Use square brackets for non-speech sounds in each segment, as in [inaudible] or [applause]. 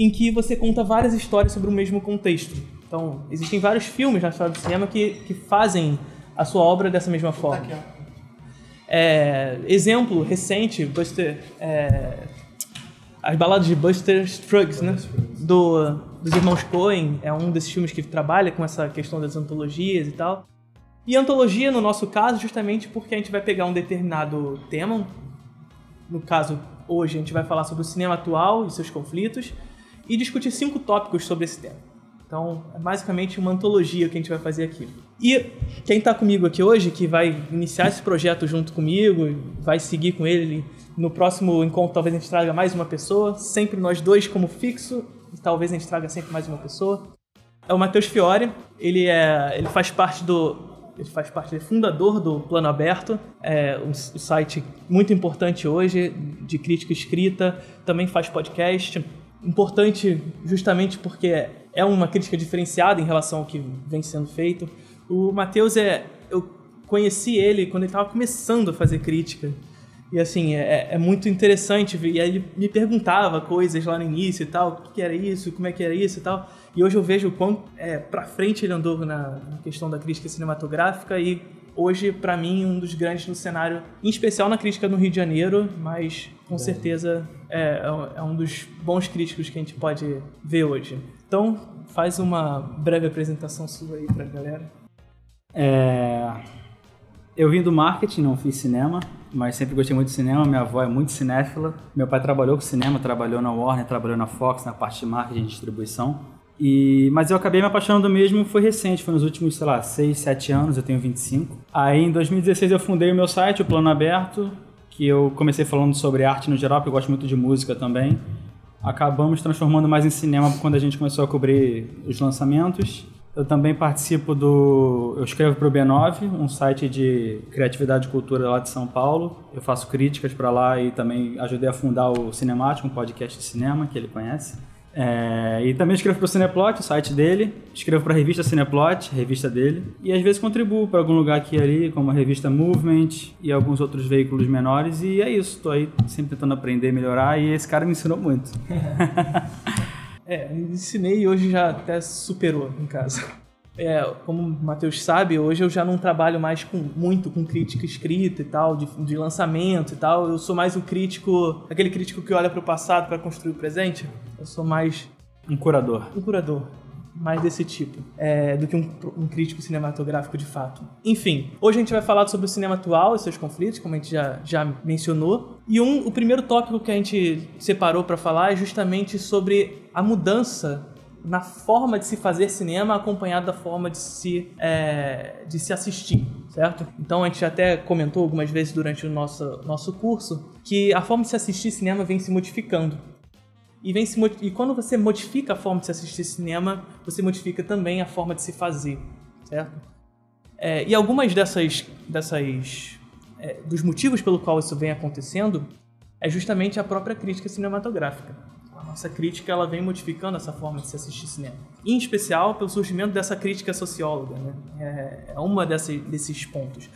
em que você conta várias histórias sobre o mesmo contexto. Então, existem vários filmes na história do cinema que, que fazem a sua obra dessa mesma forma. É, exemplo recente, Buster, é, as baladas de Buster Scruggs, né? Do, dos irmãos Coen, é um desses filmes que trabalha com essa questão das antologias e tal. E antologia, no nosso caso, justamente porque a gente vai pegar um determinado tema, no caso, hoje a gente vai falar sobre o cinema atual e seus conflitos, e discutir cinco tópicos sobre esse tema. Então, é basicamente uma antologia que a gente vai fazer aqui. E quem está comigo aqui hoje, que vai iniciar esse projeto junto comigo, vai seguir com ele no próximo encontro, talvez a gente traga mais uma pessoa, sempre nós dois como fixo, e talvez a gente traga sempre mais uma pessoa. É o Matheus Fiore, ele, é, ele faz parte do ele faz parte, ele é fundador do Plano Aberto, é um site muito importante hoje de crítica escrita, também faz podcast. Importante justamente porque é uma crítica diferenciada em relação ao que vem sendo feito. O Matheus é. Eu conheci ele quando ele estava começando a fazer crítica. E assim, é, é, muito interessante. E aí ele me perguntava coisas lá no início e tal, o que era isso, como é que era isso e tal. E hoje eu vejo o quão é, pra frente ele andou na, na questão da crítica cinematográfica e hoje, para mim, um dos grandes no cenário, em especial na crítica no Rio de Janeiro, mas com certeza é, é um dos bons críticos que a gente pode ver hoje. Então, faz uma breve apresentação sua aí pra galera. É... Eu vim do marketing, não fiz cinema, mas sempre gostei muito de cinema. Minha avó é muito cinéfila. Meu pai trabalhou com cinema, trabalhou na Warner, trabalhou na Fox, na parte de marketing e distribuição. E, mas eu acabei me apaixonando mesmo, foi recente, foi nos últimos, sei lá, 6, 7 anos, eu tenho 25. Aí em 2016 eu fundei o meu site, o Plano Aberto, que eu comecei falando sobre arte no geral, porque eu gosto muito de música também. Acabamos transformando mais em cinema quando a gente começou a cobrir os lançamentos. Eu também participo do. Eu escrevo para o B9, um site de criatividade e cultura lá de São Paulo. Eu faço críticas para lá e também ajudei a fundar o Cinemático, um podcast de cinema que ele conhece. É, e também escrevo para o Cineplot, o site dele. Escrevo para a revista Cineplot, revista dele. E às vezes contribuo para algum lugar aqui e ali, como a revista Movement e alguns outros veículos menores. E é isso, estou aí sempre tentando aprender, melhorar. E esse cara me ensinou muito. [laughs] é, ensinei e hoje já até superou em casa. É, como o Matheus sabe, hoje eu já não trabalho mais com, muito com crítica escrita e tal, de, de lançamento e tal. Eu sou mais o crítico, aquele crítico que olha para o passado para construir o presente. Eu sou mais. Um curador. Um curador. Mais desse tipo. É, do que um, um, crítico cinematográfico de fato. Enfim, hoje a gente vai falar sobre o cinema atual e seus conflitos, como a gente já, já mencionou. E um, o primeiro tópico que a gente separou para falar é justamente sobre a mudança na forma de se fazer cinema acompanhado da forma de se, é, de se assistir, certo? Então a gente até comentou algumas vezes durante o nosso, nosso curso que a forma de se assistir cinema vem se modificando. E, vem se, e quando você modifica a forma de se assistir cinema, você modifica também a forma de se fazer, certo? É, e algumas dessas, dessas é, dos motivos pelo qual isso vem acontecendo é justamente a própria crítica cinematográfica nossa crítica ela vem modificando essa forma de se assistir cinema. Em especial pelo surgimento dessa crítica socióloga, né? É, é uma dessas, desses pontos.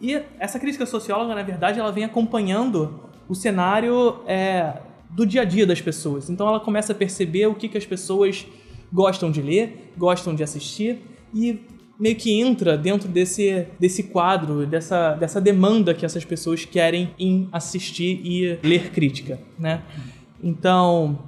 E essa crítica socióloga, na verdade, ela vem acompanhando o cenário é, do dia a dia das pessoas. Então ela começa a perceber o que, que as pessoas gostam de ler, gostam de assistir e meio que entra dentro desse, desse quadro, dessa, dessa demanda que essas pessoas querem em assistir e ler crítica, né? Então,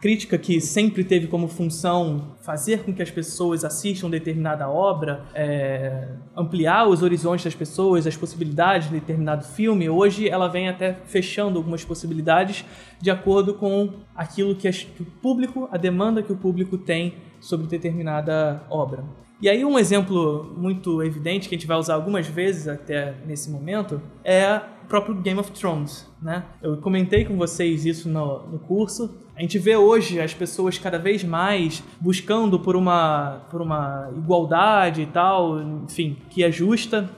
crítica que sempre teve como função fazer com que as pessoas assistam determinada obra, é, ampliar os horizontes das pessoas, as possibilidades de determinado filme, hoje ela vem até fechando algumas possibilidades de acordo com aquilo que, as, que o público, a demanda que o público tem sobre determinada obra. E aí um exemplo muito evidente que a gente vai usar algumas vezes até nesse momento é próprio Game of Thrones, né? Eu comentei com vocês isso no, no curso. A gente vê hoje as pessoas cada vez mais buscando por uma, por uma igualdade e tal, enfim, que é justa,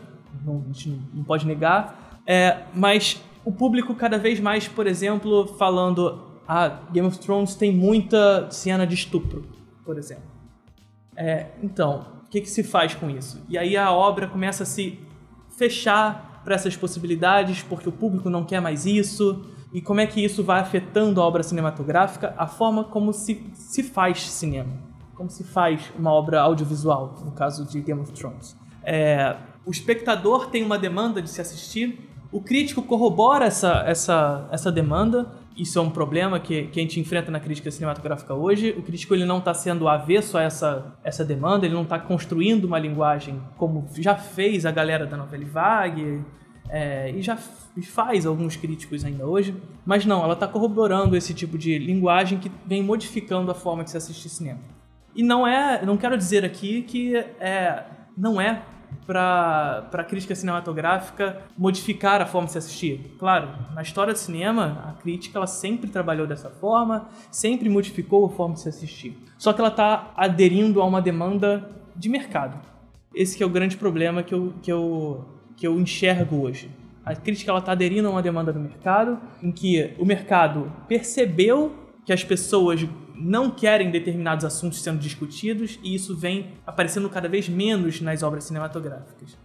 não, a gente não pode negar, é, mas o público cada vez mais, por exemplo, falando ah, Game of Thrones tem muita cena de estupro, por exemplo. É, então, o que, que se faz com isso? E aí a obra começa a se fechar para essas possibilidades, porque o público não quer mais isso, E como é que isso vai afetando a obra cinematográfica, a forma como se, se faz cinema, como se faz uma obra audiovisual, no caso de Game of Thrones. É, o espectador tem uma demanda de se assistir, o crítico corrobora essa, essa, essa demanda, isso é um problema que, que a gente enfrenta na crítica cinematográfica hoje. O crítico ele não está sendo avesso a essa, essa demanda, ele não está construindo uma linguagem como já fez a galera da novela Vague, é, e já faz alguns críticos ainda hoje, mas não, ela está corroborando esse tipo de linguagem que vem modificando a forma de se assistir cinema. E não é, não quero dizer aqui que é, não é para a crítica cinematográfica modificar a forma de se assistir. Claro, na história do cinema, a crítica ela sempre trabalhou dessa forma, sempre modificou a forma de se assistir. Só que ela está aderindo a uma demanda de mercado. Esse é o grande problema que eu, que eu, que eu enxergo hoje. A crítica está aderindo a uma demanda do mercado, em que o mercado percebeu que as pessoas não querem determinados assuntos sendo discutidos e isso vem aparecendo cada vez menos nas obras cinematográficas.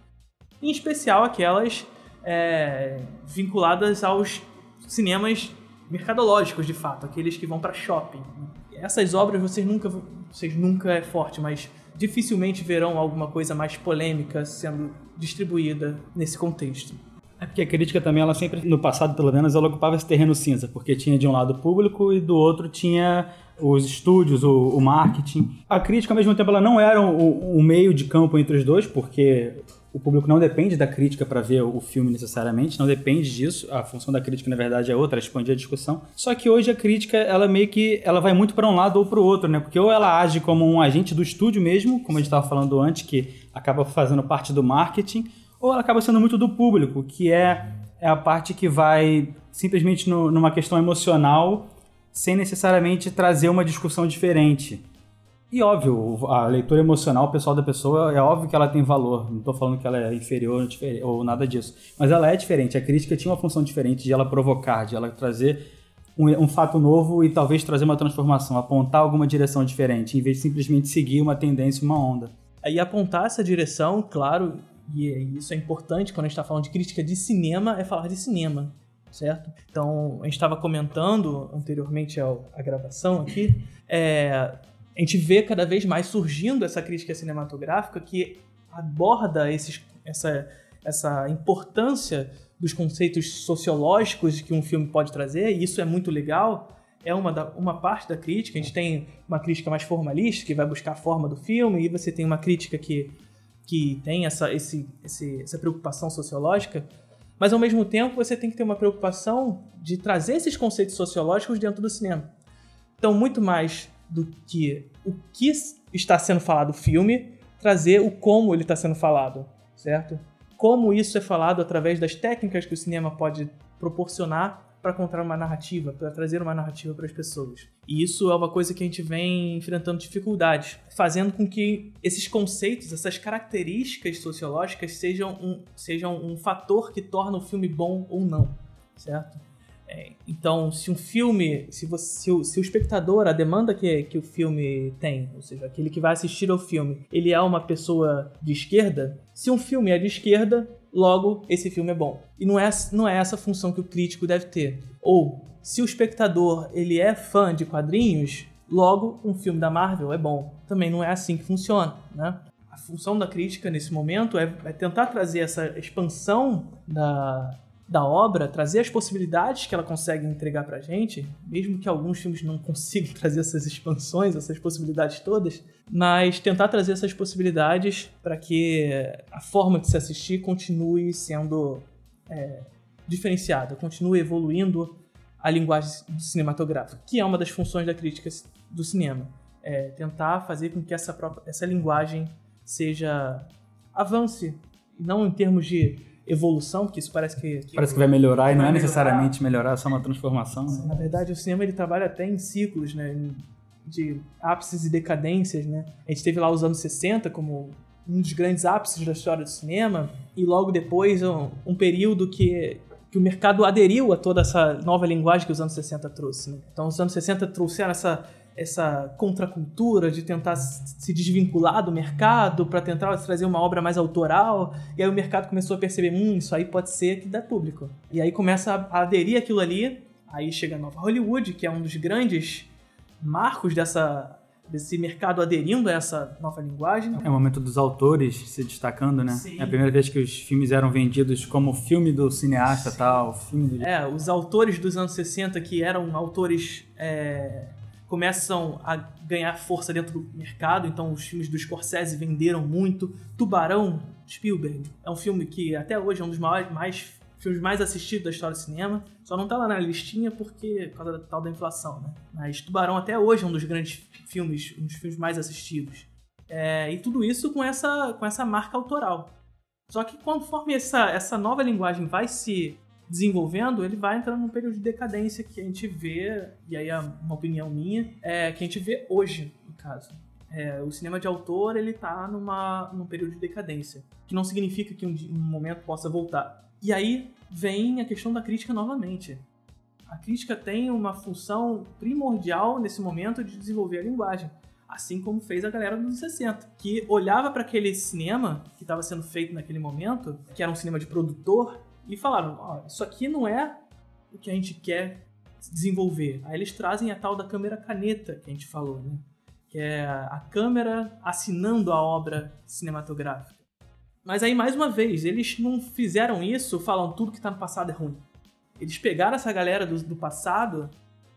Em especial aquelas é, vinculadas aos cinemas mercadológicos, de fato, aqueles que vão para shopping. Essas obras vocês nunca, vocês nunca é forte, mas dificilmente verão alguma coisa mais polêmica sendo distribuída nesse contexto. É porque a crítica também, ela sempre, no passado pelo menos, ela ocupava esse terreno cinza, porque tinha de um lado público e do outro tinha os estúdios, o, o marketing. A crítica, ao mesmo tempo, ela não era o, o meio de campo entre os dois, porque o público não depende da crítica para ver o filme necessariamente, não depende disso. A função da crítica, na verdade, é outra, expandir a discussão. Só que hoje a crítica, ela meio que ela vai muito para um lado ou para o outro, né? Porque ou ela age como um agente do estúdio mesmo, como a gente estava falando antes, que acaba fazendo parte do marketing, ou ela acaba sendo muito do público, que é, é a parte que vai simplesmente no, numa questão emocional, sem necessariamente trazer uma discussão diferente. E óbvio, a leitura emocional pessoal da pessoa, é óbvio que ela tem valor. Não estou falando que ela é inferior ou nada disso. Mas ela é diferente. A crítica tinha uma função diferente de ela provocar, de ela trazer um, um, fato novo e talvez trazer uma transformação, apontar alguma direção diferente, em vez de simplesmente seguir uma tendência, uma onda. E apontar essa direção, claro, e isso é importante quando a gente está falando de crítica de cinema, é falar de cinema, certo? Então, a gente estava comentando anteriormente à gravação aqui, é, a gente vê cada vez mais surgindo essa crítica cinematográfica que aborda esses, essa, essa importância dos conceitos sociológicos que um filme pode trazer, e isso é muito legal. É uma, da, uma parte da crítica. A gente tem uma crítica mais formalista, que vai buscar a forma do filme, e você tem uma crítica que que tem essa, esse, esse, essa preocupação sociológica, mas ao mesmo tempo você tem que ter uma preocupação de trazer esses conceitos sociológicos dentro do cinema. Então, muito mais do que o que está sendo falado no filme, trazer o como ele está sendo falado, certo? Como isso é falado através das técnicas que o cinema pode proporcionar para contar uma narrativa, para trazer uma narrativa para as pessoas. E isso é uma coisa que a gente vem enfrentando dificuldades, fazendo com que esses conceitos, essas características sociológicas sejam um, sejam um fator que torna o filme bom ou não, certo? É, então, se um filme, se, você, se, o, se o espectador, a demanda que, que o filme tem, ou seja, aquele que vai assistir ao filme, ele é uma pessoa de esquerda, se um filme é de esquerda, logo esse filme é bom. E não é, não é essa função que o crítico deve ter. Ou, se o espectador ele é fã de quadrinhos, logo um filme da Marvel é bom. Também não é assim que funciona, né? A função da crítica nesse momento é, é tentar trazer essa expansão da, da obra, trazer as possibilidades que ela consegue entregar pra gente, mesmo que alguns filmes não consigam [laughs] trazer essas expansões, essas possibilidades todas, mas tentar trazer essas possibilidades para que a forma de se assistir continue sendo é, diferenciada, continue evoluindo a linguagem cinematográfica, que é uma das funções da crítica do cinema. É tentar fazer com que essa, própria, essa linguagem seja avance, não em termos de evolução, porque isso parece que... que parece que vai melhorar e não é necessariamente melhorar, é só uma transformação. Né? Na verdade, o cinema ele trabalha até em ciclos, né? De ápices e decadências, né? A gente teve lá os anos 60 como um dos grandes ápices da história do cinema e logo depois um, um período que que o mercado aderiu a toda essa nova linguagem que os anos 60 trouxe. Né? Então, os anos 60 trouxeram essa essa contracultura de tentar se desvincular do mercado para tentar trazer uma obra mais autoral. E aí o mercado começou a perceber, hum, isso aí pode ser que dá público. E aí começa a aderir aquilo ali Aí chega a nova Hollywood, que é um dos grandes marcos dessa, desse mercado aderindo a essa nova linguagem. É o momento dos autores se destacando, né? Sim. É a primeira vez que os filmes eram vendidos como filme do cineasta tal, filme do... É, os autores dos anos 60 que eram autores é, começam a ganhar força dentro do mercado, então os filmes do Scorsese venderam muito. Tubarão, Spielberg, é um filme que até hoje é um dos maiores, mais, filmes mais assistidos da história do cinema. Só não tá lá na listinha porque por causa da tal da inflação, né? Mas Tubarão até hoje é um dos grandes filmes, um dos filmes mais assistidos. É, e tudo isso com essa, com essa marca autoral. Só que conforme essa, essa nova linguagem vai se desenvolvendo, ele vai entrando num período de decadência que a gente vê, e aí é uma opinião minha, é, que a gente vê hoje, no caso. É, o cinema de autor, ele tá numa, num período de decadência, que não significa que um, um momento possa voltar. E aí vem a questão da crítica novamente. A crítica tem uma função primordial nesse momento de desenvolver a linguagem. Assim como fez a galera dos anos 60, que olhava para aquele cinema que estava sendo feito naquele momento, que era um cinema de produtor, e falaram: Ó, isso aqui não é o que a gente quer desenvolver. Aí eles trazem a tal da câmera caneta que a gente falou, né? Que é a câmera assinando a obra cinematográfica. Mas aí, mais uma vez, eles não fizeram isso falando tudo que tá no passado é ruim. Eles pegaram essa galera do, do passado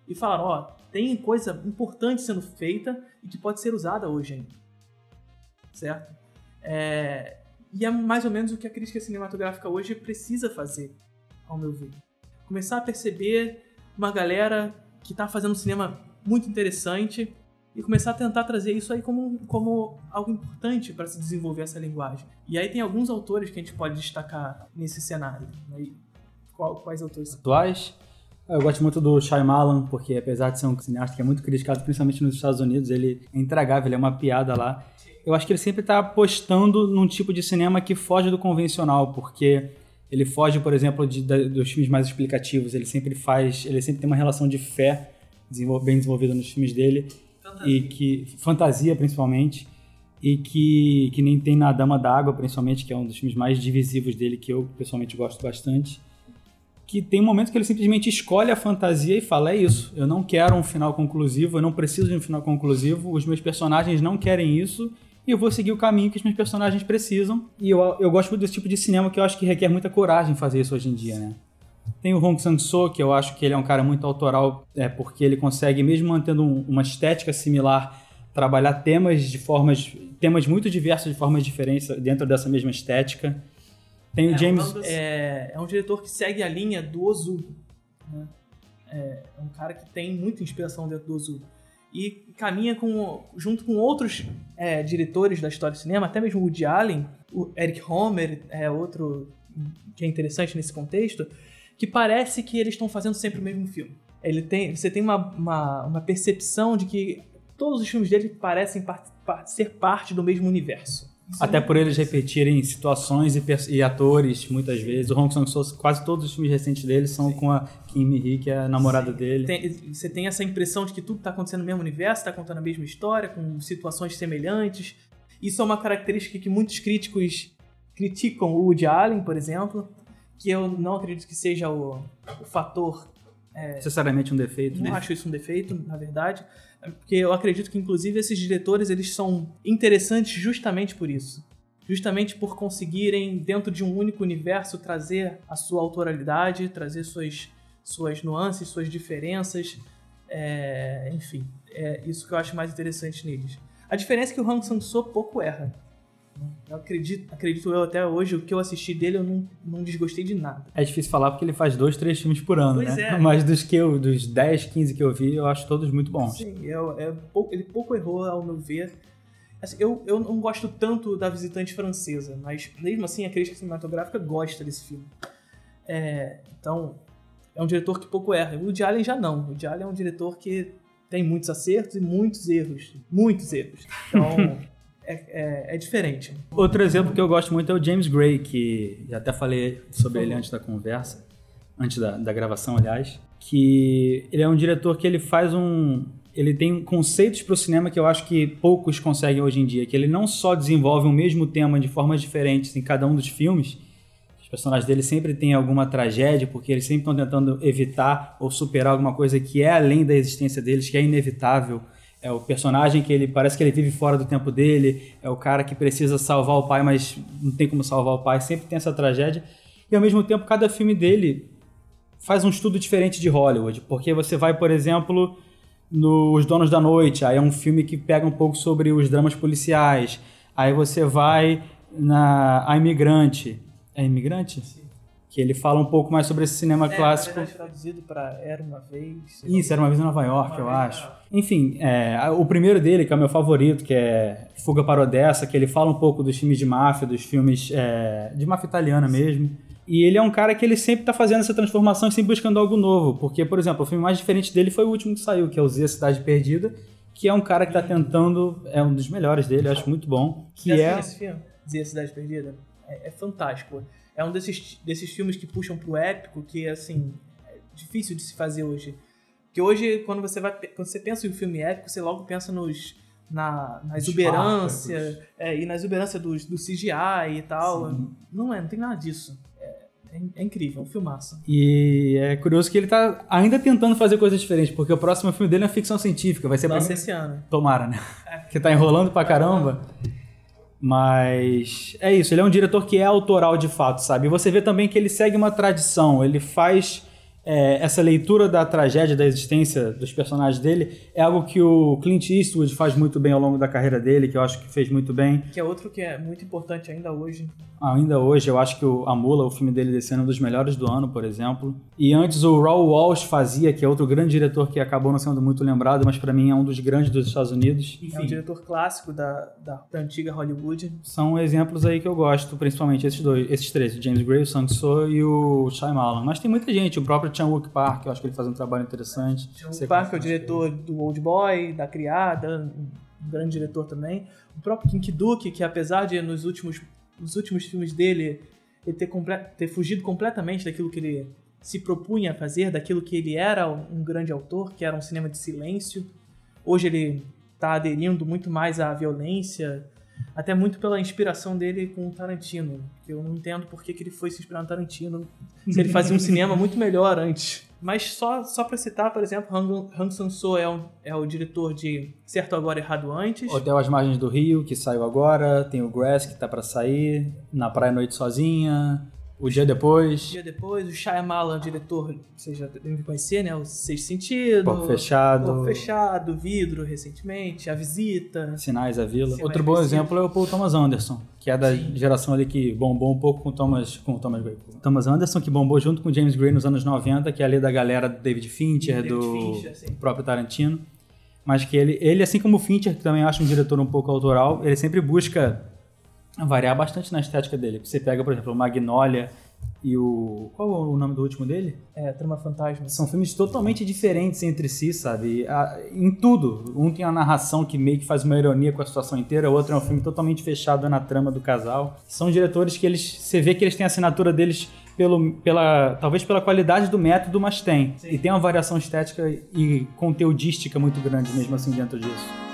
e falaram: ó, tem coisa importante sendo feita e que pode ser usada hoje ainda. Certo? É, e é mais ou menos o que a crítica cinematográfica hoje precisa fazer, ao meu ver. Começar a perceber uma galera que tá fazendo um cinema muito interessante e começar a tentar trazer isso aí como, como algo importante para se desenvolver essa linguagem. E aí tem alguns autores que a gente pode destacar nesse cenário. né? Qual- quais autores? atuais. Eu gosto muito do Shyamalan, porque apesar de ser um cineasta que é muito criticado, principalmente nos Estados Unidos, ele é intragável, ele é uma piada lá. Eu acho que ele sempre está apostando num tipo de cinema que foge do convencional, porque ele foge, por exemplo, de- da- dos filmes mais explicativos. Ele sempre faz, ele sempre tem uma relação de fé bem desenvolvida nos filmes dele. E que fantasia principalmente. E que, que nem tem na Dama d'Água principalmente que é um dos filmes mais divisivos dele que eu pessoalmente gosto bastante. Que tem um momento que ele simplesmente escolhe a fantasia e fala é isso. Eu não quero um final conclusivo eu não preciso de um final conclusivo. Os meus personagens não querem isso e eu vou seguir o caminho que os meus personagens precisam e eu, eu gosto muito desse tipo de cinema que eu acho que requer muita coragem fazer isso hoje em dia né tem o Hong Sang-soo, que eu acho que ele é um cara muito autoral, é, porque ele consegue, mesmo mantendo um- uma estética similar, trabalhar temas de formas, temas muito diversos de formas diferentes dentro dessa mesma estética. Tem o É, James, é, é um diretor que segue a linha do Ozu. né? É, é um cara que tem muita inspiração dentro do Ozu. E caminha com, junto com outros é, diretores da história do cinema, até mesmo Woody Allen, o Eric Homer é outro que é interessante nesse contexto, que parece que eles estão fazendo sempre o mesmo filme. Ele tem, você tem uma, uma, uma percepção de que todos os filmes dele parecem par- par- ser parte do mesmo universo. Até é por eles repetirem situações e, e atores muitas vezes. O Hong Sang-soo, quase todos os filmes recentes dele são com a Kim Mi-hee, que é a namorada dele. Tem- você tem essa impressão de que tudo está acontecendo no mesmo universo, está contando a mesma história, com situações semelhantes. Isso é uma característica que muitos críticos criticam o Woody Allen, por exemplo, que eu não acredito que seja o, o fator. Necessariamente um defeito, Não né? acho isso um defeito, na verdade, porque eu acredito que inclusive esses diretores eles são interessantes justamente por isso. Justamente por conseguirem, dentro de um único universo, trazer a sua autoralidade, trazer suas, suas nuances, suas diferenças. É, enfim, é isso que eu acho mais interessante neles. A diferença é que o Hong Sang-soo pouco erra. Eu acredito, acredito eu até hoje, o que eu assisti dele eu não, não desgostei de nada. É difícil falar porque ele faz dois, três filmes por ano, Pois né? é. [laughs] Mas dos que eu, dos 10, 15 que eu vi, eu acho todos muito bons. Sim, eu- é pou- ele pouco errou, ao meu ver. Assim, eu, eu não gosto tanto da Visitante Francesa, mas mesmo assim a crítica cinematográfica gosta desse filme. É, então, é um diretor que pouco erra. O Woody Allen já não. O Woody Allen é um diretor que tem muitos acertos e muitos erros. Muitos erros. [laughs] Então, é, é- é diferente. Outro exemplo que eu gosto muito é o James Gray, que já até falei sobre ele antes da conversa, antes da, da gravação, aliás, que ele é um diretor que ele faz um... Ele tem conceitos para o cinema que eu acho que poucos conseguem hoje em dia, que ele não só desenvolve o mesmo tema de formas diferentes em cada um dos filmes, personagens dele sempre têm alguma tragédia, porque eles sempre estão tentando evitar ou superar alguma coisa que é além da existência deles, que é inevitável. É o personagem que ele parece que ele vive fora do tempo dele, é o cara que precisa salvar o pai, mas não tem como salvar o pai, sempre tem essa tragédia. E ao mesmo tempo, cada filme dele faz um estudo diferente de Hollywood, porque você vai, por exemplo, no Os Donos da Noite, aí é um filme que pega um pouco sobre os dramas policiais. Aí você vai na A Imigrante. É Imigrante? Sim. Que ele fala um pouco mais sobre esse cinema é, clássico. Na verdade, traduzido para Era uma vez. Isso, Era uma vez em Nova York, eu acho. Enfim, é, o primeiro dele, que é o meu favorito, que é Fuga para Odessa, que ele fala um pouco dos filmes de máfia, dos filmes é, de máfia italiana Sim. mesmo. E ele é um cara que ele sempre está fazendo essa transformação e sempre buscando algo novo. Porque, por exemplo, o filme mais diferente dele foi o último que saiu, que é o Z, a Cidade Perdida, que é um cara que está tentando, é um dos melhores dele, eu acho muito bom. Que é esse filme, Z, Cidade Perdida? É, é, fantástico. É um desses, desses filmes que puxam pro épico, que, assim, é difícil de se fazer hoje. Porque hoje, quando você, vai, quando você pensa em um filme épico, você logo pensa nos na, na exuberância, é, e na exuberância do, do CGI e tal. Sim. Não é, não tem nada disso. É, é, incrível, é um filmaço. E é curioso que ele tá ainda tentando fazer coisas diferentes, porque o próximo filme dele é ficção científica, vai ser Nossa, primeiro... esse ano. Tomara, né? É. [laughs] Que tá enrolando pra caramba. Mas é isso, ele é um diretor que é autoral de fato, sabe? E você vê também que ele segue uma tradição, ele faz é, essa leitura da tragédia da existência dos personagens dele é algo que o Clint Eastwood faz muito bem ao longo da carreira dele, que eu acho que fez muito bem. Que é outro que é muito importante ainda hoje. Ainda hoje, eu acho que o A Mula, o filme dele desse ano, é um dos melhores do ano, por exemplo. E antes o Raul Walsh fazia, que é outro grande diretor que acabou não sendo muito lembrado, mas para mim é um dos grandes dos Estados Unidos. Enfim, é um diretor clássico da, da, da, antiga Hollywood. São exemplos aí que eu gosto, principalmente esses dois, esses três, o James Gray, o Sang-soo e o Shyamalan. Mas tem muita gente, o próprio Chan-wook Park, eu acho que ele faz um trabalho interessante. Chan-wook Park é o diretor do Old Boy, da Criada, um grande diretor também. O próprio Kim Ki-duk, que apesar de nos últimos nos últimos filmes dele, ele ter, ter fugido completamente daquilo que ele se propunha a fazer, daquilo que ele era um grande autor, que era um cinema de silêncio. Hoje ele está aderindo muito mais à violência, até muito pela inspiração dele com o Tarantino, que eu não entendo por que, que ele foi se inspirar no Tarantino, se ele fazia um [laughs] cinema muito melhor antes. Mas só, só pra citar, por exemplo, Hang, Hang Sang-soo é, um, é o diretor de Certo Agora Errado Antes. Hotel As Margens do Rio, que saiu agora. Tem o Grass, que tá para sair. Na Praia Noite Sozinha. O Dia Depois. O Dia Depois, o Shyamalan, diretor, vocês já devem conhecer, né? O Sexto Sentido. Porco Fechado. Porco Fechado, Vidro, recentemente, A Visita. Sinais à Vila. Sinais Outro bom visita. exemplo é o Paul Thomas Anderson, que é da Sim. geração ali que bombou um pouco com Thomas, com Thomas Gray. Thomas Anderson, que bombou junto com James Gray nos anos 90, que é ali da galera do David Fincher, David do Fincher, próprio Tarantino. Mas que ele, ele, assim como o Fincher, que também acha um diretor um pouco autoral, ele sempre busca variar bastante na estética dele. Você pega, por exemplo, o Magnolia e o. Qual é o nome do último dele? É, Trama Fantasma. São filmes totalmente diferentes entre si, sabe? Em tudo. Um tem a narração que meio que faz uma ironia com a situação inteira, o outro é um filme totalmente fechado na trama do casal. São diretores que eles. Você vê que eles têm a assinatura deles pelo, pela, talvez pela qualidade do método, mas tem. Sim. E tem uma variação estética e conteudística muito grande mesmo assim dentro disso.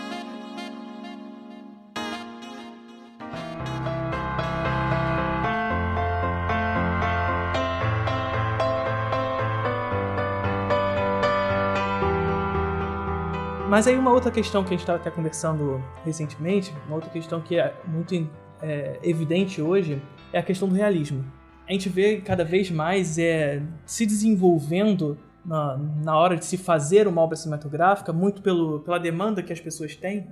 Mas aí uma outra questão que a gente estava até conversando recentemente, uma outra questão que é muito é, evidente hoje, é a questão do realismo. A gente vê cada vez mais é, se desenvolvendo na, na hora de se fazer uma obra cinematográfica, muito pelo, pela demanda que as pessoas têm,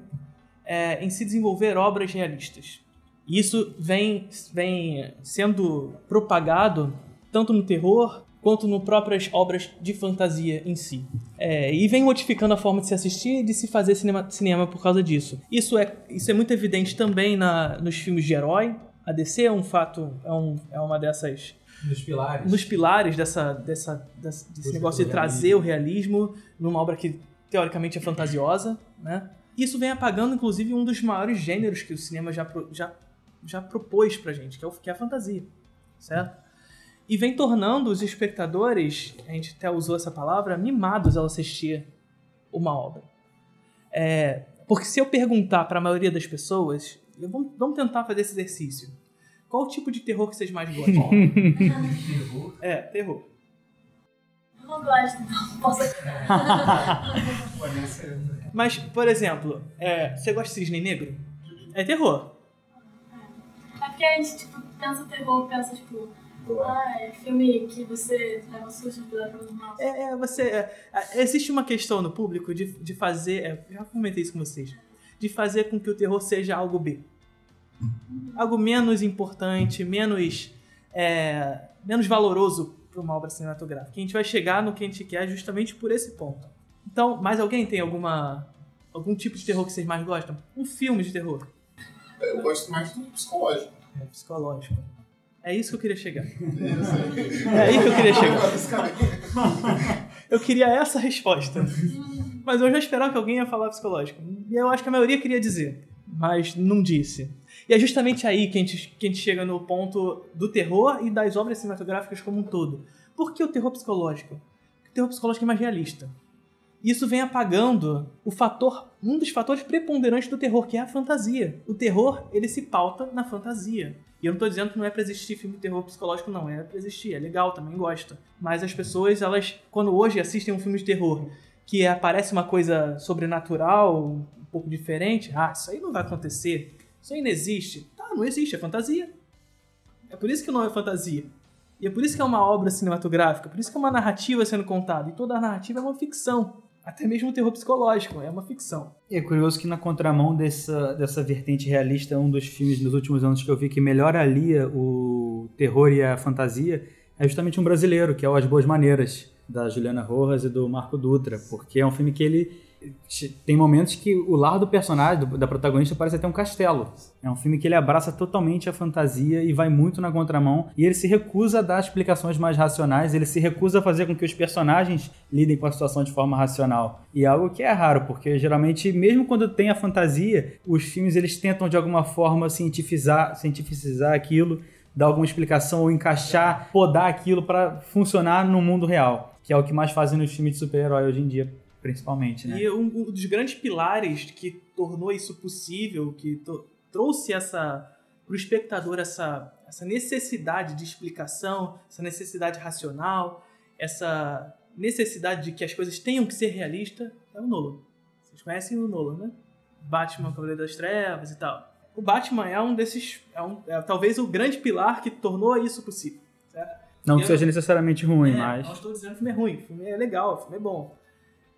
é, em se desenvolver obras realistas. E isso vem, vem sendo propagado tanto no terror quanto no próprias obras de fantasia em si. É, e vem modificando a forma de se assistir e de se fazer cinema, cinema por causa disso. Isso é, isso é muito evidente também na, nos filmes de herói. A DC é um fato, é, um, é uma dessas nos pilares. Nos pilares dessa, dessa, dessa desse negócio de trazer o realismo numa obra que teoricamente é fantasiosa, né? Isso vem apagando, inclusive, um dos maiores gêneros que o cinema já, já, já propôs pra gente, que é, o, que é a fantasia, certo? E vem tornando os espectadores, a gente até usou essa palavra, mimados ao assistir uma obra. É, porque se eu perguntar para a maioria das pessoas, vamos, vamos tentar fazer esse exercício. Qual o tipo de terror que vocês mais gostam? Terror. [laughs] é, terror. Eu não gosto, então posso. Pode ser. [laughs] Mas, por exemplo, é, você gosta de cisne negro? É terror. É porque a gente, tipo, pensa terror, pensa, tipo, ah, é filme que você leva susto pela paranormal. É, é, você. é, é, existe uma questão no público de, de fazer. é, já comentei isso com vocês. De fazer com que o terror seja algo B. Algo menos importante, menos. é, menos valoroso para uma obra cinematográfica. A gente vai chegar no que a gente quer justamente por esse ponto. Então, mais alguém tem alguma. algum tipo de terror que vocês mais gostam? Um filme de terror. Eu gosto mais do psicológico. É psicológico. É isso que eu queria chegar. [laughs] Isso É aí que eu queria chegar. [laughs] Eu queria essa resposta. Mas eu já esperava que alguém ia falar psicológico. E eu acho que a maioria queria dizer, mas não disse. E é justamente aí que a gente, que a gente chega no ponto do terror e das obras cinematográficas como um todo. Por que o terror psicológico? Porque o terror psicológico é mais realista. Isso vem apagando o fator, um dos fatores preponderantes do terror, que é a fantasia. O terror, ele se pauta na fantasia. E eu não tô dizendo que não é pra existir filme de terror psicológico, não. É pra existir, é legal, também gosto. Mas as pessoas, elas, quando hoje assistem um filme de terror que aparece uma coisa sobrenatural, um pouco diferente, ah, isso aí não vai acontecer. Isso aí não existe. Tá, não existe, é fantasia. É por isso que não é fantasia. E é por isso que é uma obra cinematográfica, por isso que é uma narrativa sendo contada. E toda a narrativa é uma ficção. Até mesmo o terror psicológico é uma ficção. E é curioso que na contramão dessa, dessa vertente realista, um dos filmes nos últimos anos que eu vi que melhor alia o terror e a fantasia é justamente um brasileiro, que é o As Boas Maneiras, da Juliana Rojas e do Marco Dutra, porque é um filme que ele tem momentos que o lar do personagem, do- da protagonista, parece até um castelo. É um filme que ele abraça totalmente a fantasia e vai muito na contramão. E ele se recusa a dar explicações mais racionais, ele se recusa a fazer com que os personagens lidem com a situação de forma racional. E é algo que é raro, porque geralmente, mesmo quando tem a fantasia, os filmes eles tentam de alguma forma cientificizar, cientificizar aquilo, dar alguma explicação ou encaixar, podar aquilo para funcionar no mundo real. Que é o que mais fazem nos filmes de super-herói hoje em dia, principalmente, né? E um, um dos grandes pilares que tornou isso possível, que trouxe essa para o espectador essa, essa necessidade de explicação, essa necessidade racional, essa necessidade de que as coisas tenham que ser realistas, é o Nolan. Vocês conhecem o Nolan, né? Batman, Cavaleiro das Trevas e tal. O Batman é um desses, é, um, é talvez o grande pilar que tornou isso possível. Certo? Não que seja necessariamente ruim, É, mas. Não estou dizendo que o filme é ruim, o filme é legal, o filme é bom.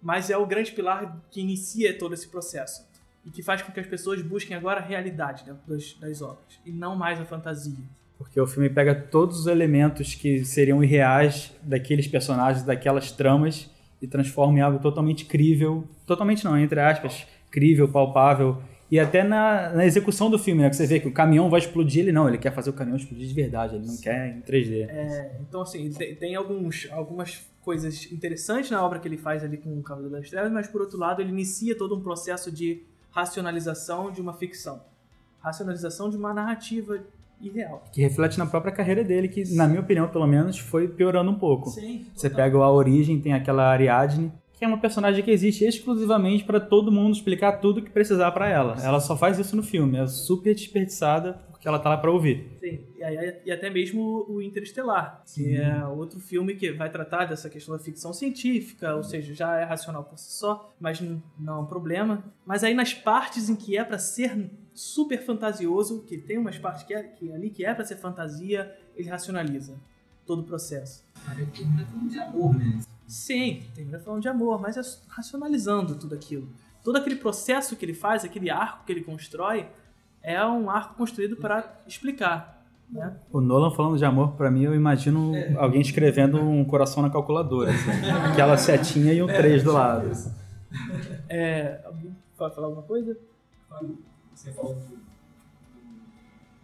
Mas é o grande pilar que inicia todo esse processo. E que faz com que as pessoas busquem agora a realidade dentro das, das obras. E não mais a fantasia. Porque o filme pega todos os elementos que seriam irreais daqueles personagens, daquelas tramas, e transforma em algo totalmente crível. Totalmente não, entre aspas, crível, palpável. E até na, na execução do filme, né? Que você vê que o caminhão vai explodir, ele não, ele quer fazer o caminhão explodir de verdade, ele não quer em 3D. É, então, assim, tem, tem alguns, algumas coisas interessantes na obra que ele faz ali com o Cavaleiro das Trevas, mas por outro lado, ele inicia todo um processo de racionalização de uma ficção. Racionalização de uma narrativa irreal. Que reflete na própria carreira dele, que, na minha opinião, pelo menos, foi piorando um pouco. Sim. Você pega A Origem, tem aquela Ariadne, que é uma personagem que existe exclusivamente para todo mundo explicar tudo que precisar para ela. Ela só faz isso no filme, é super desperdiçada porque ela tá lá para ouvir. Sim, e, aí- e até mesmo o Interestelar, que é outro filme que vai tratar dessa questão da ficção científica, ou seja, já é racional por si só, mas não é um problema. Mas aí nas partes em que é pra ser super fantasioso, que tem umas partes que, é, que ali que é pra ser fantasia, ele racionaliza todo o processo. Cara, é um filme de amor, né? Sim, tem mulher falando de amor, mas é racionalizando tudo aquilo. Todo aquele processo que ele faz, aquele arco que ele constrói, é um arco construído para explicar. Né? O Nolan falando de amor, para mim, eu imagino alguém escrevendo um coração na calculadora. assim. Aquela setinha e um 3 do lado. É, alguém pode falar alguma coisa? Você falou do,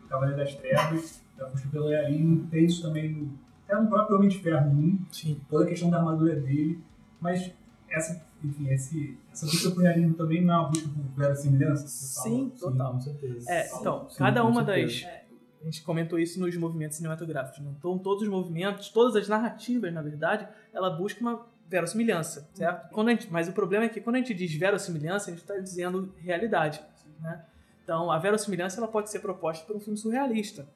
do Cavaleiro das Trevas, da busca pelo Realinho, tem isso também no, até no próprio Homem de Ferro 1, Sim. toda a questão da armadura dele, mas essa, enfim, esse, essa busca por realismo também não é uma busca por verossimilhança? Sim, fala? total. com certeza. É, então, Sim, cada uma das. A gente comentou isso nos movimentos cinematográficos. Né? Então, todos os movimentos, todas as narrativas, na verdade, ela busca uma verossimilhança, certo? Quando a gente, mas o problema é que quando a gente diz verossimilhança, a gente está dizendo realidade, né? Então, a verossimilhança ela pode ser proposta por um filme surrealista.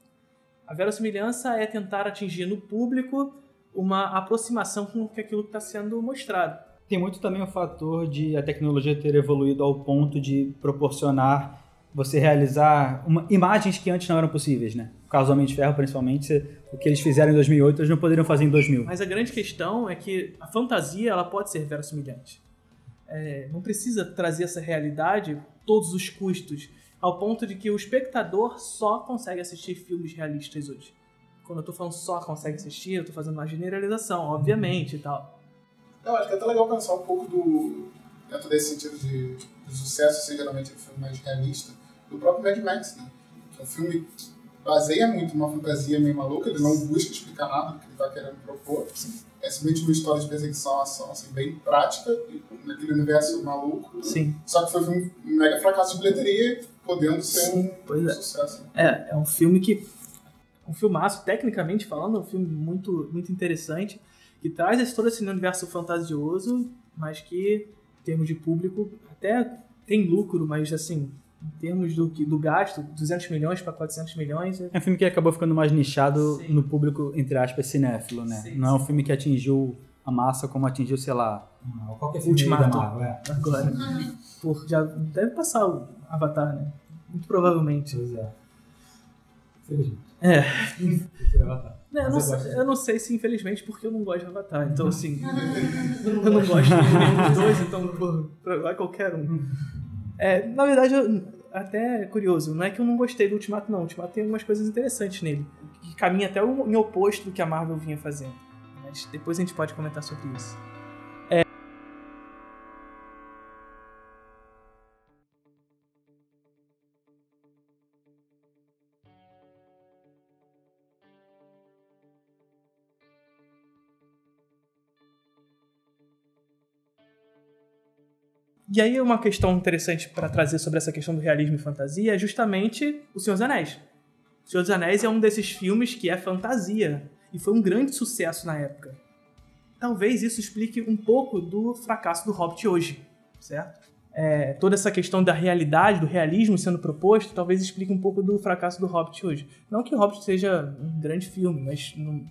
A verossimilhança é tentar atingir no público uma aproximação com aquilo que está sendo mostrado. Tem muito também o fator de a tecnologia ter evoluído ao ponto de proporcionar você realizar uma, imagens que antes não eram possíveis, né? O caso do Homem de Ferro, principalmente, o que eles fizeram em 2008, eles não poderiam fazer em 2000. Mas a grande questão é que a fantasia ela pode ser verossimilhante. É, não precisa trazer essa realidade todos os custos, ao ponto de que o espectador só consegue assistir filmes realistas hoje. Quando eu tô falando só consegue assistir, eu tô fazendo uma generalização, obviamente e tal. Eu acho que é até legal pensar um pouco do. dentro desse sentido de, de sucesso, ser geralmente um filme mais realista, do próprio Mad Max, né? Que é um filme que baseia muito numa fantasia meio maluca, ele não busca explicar nada do que ele tá querendo propor. É simplesmente uma história de perseguição, ação, assim, bem prática, naquele universo maluco. Sim. Só que foi um mega fracasso de bilheteria, podendo ser um, Pois um é. sucesso. É, é um filme que. Um filmaço, tecnicamente falando, é um filme muito, muito interessante, que traz todo esse universo fantasioso, mas que, em termos de público, até tem lucro, mas assim, em termos do, do gasto, 200 milhões para 400 milhões, é- É um filme que acabou ficando mais nichado Sim. no público, entre aspas, cinéfilo, né? Sim, não é um filme que atingiu a massa como atingiu, sei lá, qualquer filme Ultimato. da Marvel, é. agora. Por, já deve passar o Avatar, né? Muito provavelmente. Pois é. Infelizmente. É. Eu, não eu sei, eu não sei se infelizmente porque eu não gosto de Avatar. Então, assim, [laughs] eu não gosto de nenhum dos dois, então pô, vai qualquer um. [laughs] É, na verdade, eu, até é curioso, não é que eu não gostei do Ultimato, não. O Ultimato tem algumas coisas interessantes nele, que caminha até em oposto do que a Marvel vinha fazendo. Mas depois a gente pode comentar sobre isso. E aí uma questão interessante para trazer sobre essa questão do realismo e fantasia é justamente O Senhor dos Anéis. O Senhor dos Anéis é um desses filmes que é fantasia e foi um grande sucesso na época. Talvez isso explique um pouco do fracasso do Hobbit hoje, certo? É, toda essa questão da realidade, do realismo sendo proposto, talvez explique um pouco do fracasso do Hobbit hoje. Não que o Hobbit seja um grande filme, mas não-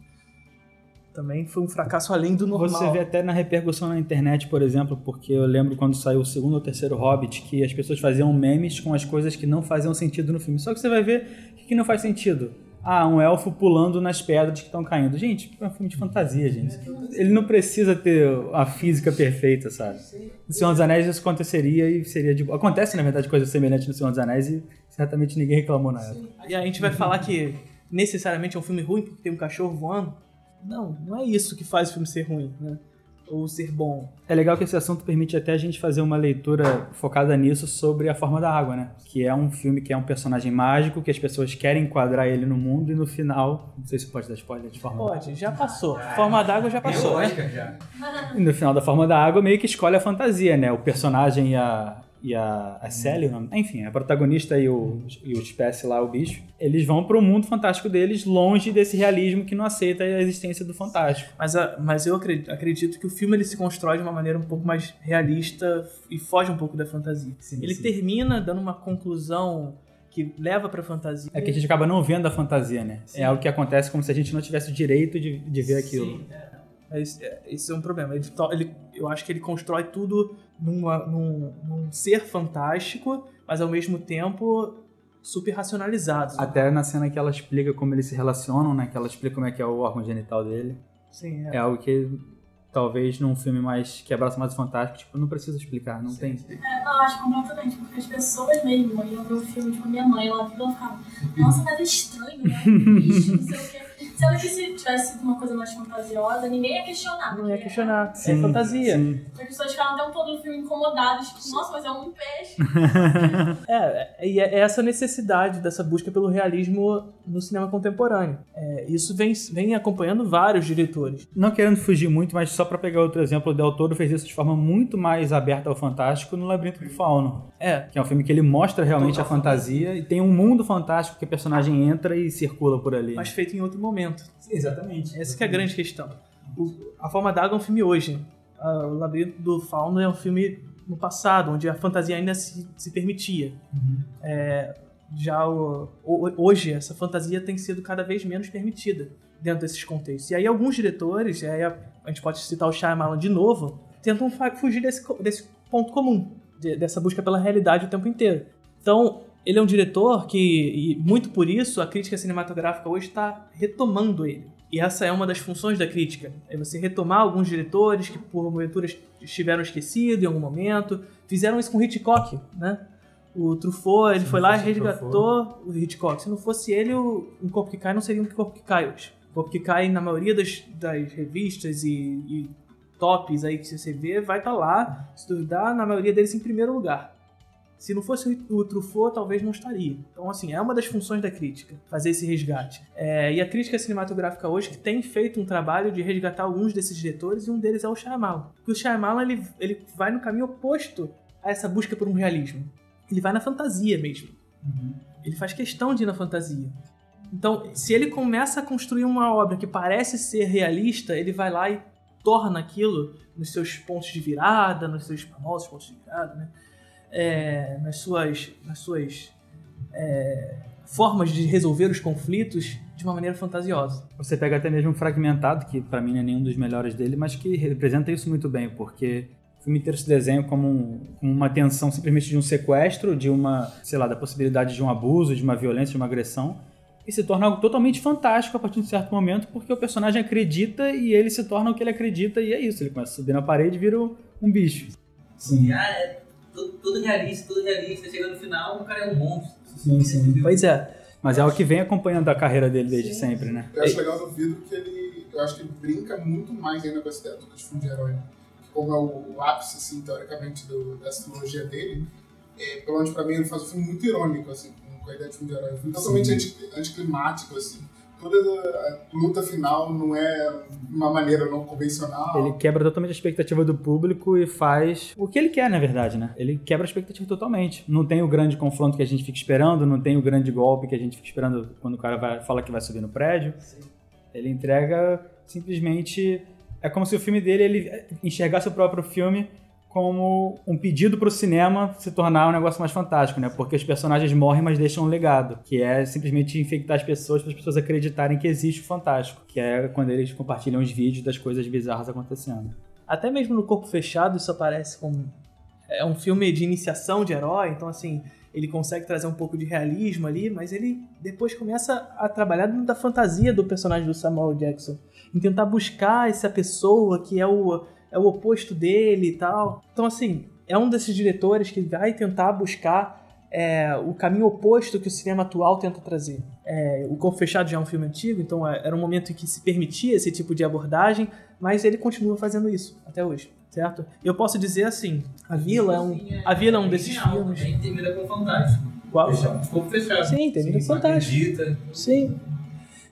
também foi um fracasso além do normal. Você vê até na repercussão na internet, por exemplo, porque eu lembro quando saiu o segundo ou terceiro Hobbit, que as pessoas faziam memes com as coisas que não faziam sentido no filme. Só que você vai ver o que não faz sentido. Ah, um elfo pulando nas pedras que estão caindo. Gente, é um filme de fantasia, gente. Ele não precisa ter a física perfeita, sabe? No Senhor dos Anéis isso aconteceria e seria de boa. Acontece, na verdade, coisas semelhantes no Senhor dos Anéis e certamente ninguém reclamou na época. E a gente vai falar que necessariamente é um filme ruim porque tem um cachorro voando. Não, não é isso que faz o filme ser ruim, né? Ou ser bom. É legal que esse assunto permite até a gente fazer uma leitura focada nisso sobre A Forma da Água, né? Que é um filme que é um personagem mágico, que as pessoas querem enquadrar ele no mundo e no final. Não sei se pode dar spoiler de forma. Pode, já passou. Forma d'água já passou, né? E no final da Forma da Água meio que escolhe a fantasia, né? O personagem e a. E a, a Sally, o nome- enfim, a protagonista e o, e o espécie lá, o bicho, eles vão pro mundo fantástico deles, longe desse realismo que não aceita a existência do fantástico. Mas, a- mas eu acredito, acredito que o filme ele se constrói de uma maneira um pouco mais realista e foge um pouco da fantasia. Sim, ele sim. termina dando uma conclusão que leva pra fantasia. É que a gente acaba não vendo a fantasia, né? Sim. É algo que acontece como se a gente não tivesse o direito de, de ver aquilo. Sim, é. Mas é, esse é um problema. Ele, ele- eu acho que ele constrói tudo numa- num, num ser fantástico, mas ao mesmo tempo super racionalizado. Até na cena que ela explica como eles se relacionam, né? Que ela explica como é que é o órgão genital dele. Sim, É algo que talvez num filme mais que abraça mais o fantástico, tipo, não precisa explicar, não tem. É, não, eu acho completamente, porque as pessoas mesmo iam ver o filme, tipo, a minha mãe, ela ela ficava, nossa, mas é estranho, né? [laughs] Um bicho, não sei o quê. Sendo que se tivesse sido uma coisa mais fantasiosa, ninguém ia questionar. Não ia porque questionar. é Sim, fantasia. sim. As pessoas ficaram até um todo no filme incomodadas, tipo, nossa, mas é um peixe. [laughs] É, e é essa necessidade dessa busca pelo realismo no cinema contemporâneo. É, isso vem, vem acompanhando vários diretores. Não querendo fugir muito, mas só pra pegar outro exemplo, o Del Toro fez isso de forma muito mais aberta ao fantástico no Labirinto do Fauno. É, Que é um filme que ele mostra realmente a fantasia e tem um mundo fantástico que a personagem entra e circula por ali. mas feito em outro momento. Exatamente. Essa que é a grande questão. O- a Forma d'Água é um filme hoje. Ah, O Labirinto do Fauno é um filme no passado, onde a fantasia ainda se, se permitia. É, já o- hoje essa fantasia tem sido cada vez menos permitida dentro desses contextos. E aí alguns diretores, aí a, a gente pode citar o Shyamalan de novo, tentam fugir desse, desse ponto comum, de- dessa busca pela realidade o tempo inteiro. Então, ele é um diretor que, e muito por isso, a crítica cinematográfica hoje está retomando ele. E essa é uma das funções da crítica. É você retomar alguns diretores que, porventura, estiveram esquecidos em algum momento. Fizeram isso com Hitchcock, né? O Truffaut, ele Se foi lá e o resgatou o Hitchcock. Se não fosse ele, o Um Corpo que Cai não seria Um Corpo que Cai hoje. O Corpo que Cai, na maioria das, das revistas e, e tops aí que você vê, vai estar lá, se duvidar, na maioria deles em primeiro lugar. Se não fosse o Truffaut, talvez não estaria. Então, assim, é uma das funções da crítica, fazer esse resgate. É, e a crítica cinematográfica hoje que tem feito um trabalho de resgatar alguns desses diretores, e um deles é o Shyamalan. Porque o Shyamalan, ele, ele vai no caminho oposto a essa busca por um realismo. Ele vai na fantasia mesmo. Ele faz questão de ir na fantasia. Então, se ele começa a construir uma obra que parece ser realista, ele vai lá e torna aquilo nos seus pontos de virada, nos seus famosos pontos de virada, né? É, nas suas, nas suas é, formas de resolver os conflitos de uma maneira fantasiosa. Você pega até mesmo um Fragmentado, que pra mim não é nenhum dos melhores dele, mas que representa isso muito bem, porque o filme inteiro se desenha como, um- como uma tensão simplesmente de um sequestro, de uma, sei lá, da possibilidade de um abuso, de uma violência, de uma agressão, e se torna algo totalmente fantástico a partir de um certo momento, porque o personagem acredita e ele se torna o que ele acredita, e é isso, ele começa a subir na parede e vira um, um bicho. Sim, ah, é tudo, tudo realista, tudo realista. Chega no final, o cara é um monstro. Sim, sim. Pois é. Mas é o que vem acompanhando a carreira dele desde sempre, né? Eu acho legal no vidro que ele. Eu acho que ele brinca muito mais ainda com essa ideia toda de filme de herói. Que como é o, ápice, assim, teoricamente, do, dessa trilogia dele, é, pelo menos pra mim ele faz um filme muito irônico, assim, com, com a ideia de filme de herói. Um filme totalmente anti, anticlimático, assim. Toda a, luta final não é uma maneira não convencional. Ele quebra totalmente a expectativa do público e faz o que ele quer, na verdade, né? Ele quebra a expectativa totalmente. Não tem o grande confronto que a gente fica esperando, não tem o grande golpe que a gente fica esperando quando o cara vai, fala que vai subir no prédio. Ele entrega simplesmente. É como se o filme dele ele enxergasse o próprio filme como um pedido pro cinema se tornar um negócio mais fantástico, né? Porque os personagens morrem, mas deixam um legado, que é simplesmente infectar as pessoas para as pessoas acreditarem que existe o fantástico, que é quando eles compartilham os vídeos das coisas bizarras acontecendo. Até mesmo no Corpo Fechado isso aparece como é um filme de iniciação de herói, então assim, ele consegue trazer um pouco de realismo ali, mas ele depois começa a trabalhar dentro da fantasia do personagem do Samuel Jackson, em tentar buscar essa pessoa que é o, é o oposto dele e tal. Então assim, é um desses diretores que vai tentar buscar é, o caminho oposto que o cinema atual tenta trazer. É, o Corpo Fechado já é um filme antigo, então é, era um momento em que se permitia esse tipo de abordagem, mas ele continua fazendo isso até hoje, certo? Eu posso dizer assim, A Vila é um, a Vila é um desses Genial, filmes. Termina com fantástico. Qual? Fechado. Ficou fechado. Sim, termina Sim, fantástico. Sim.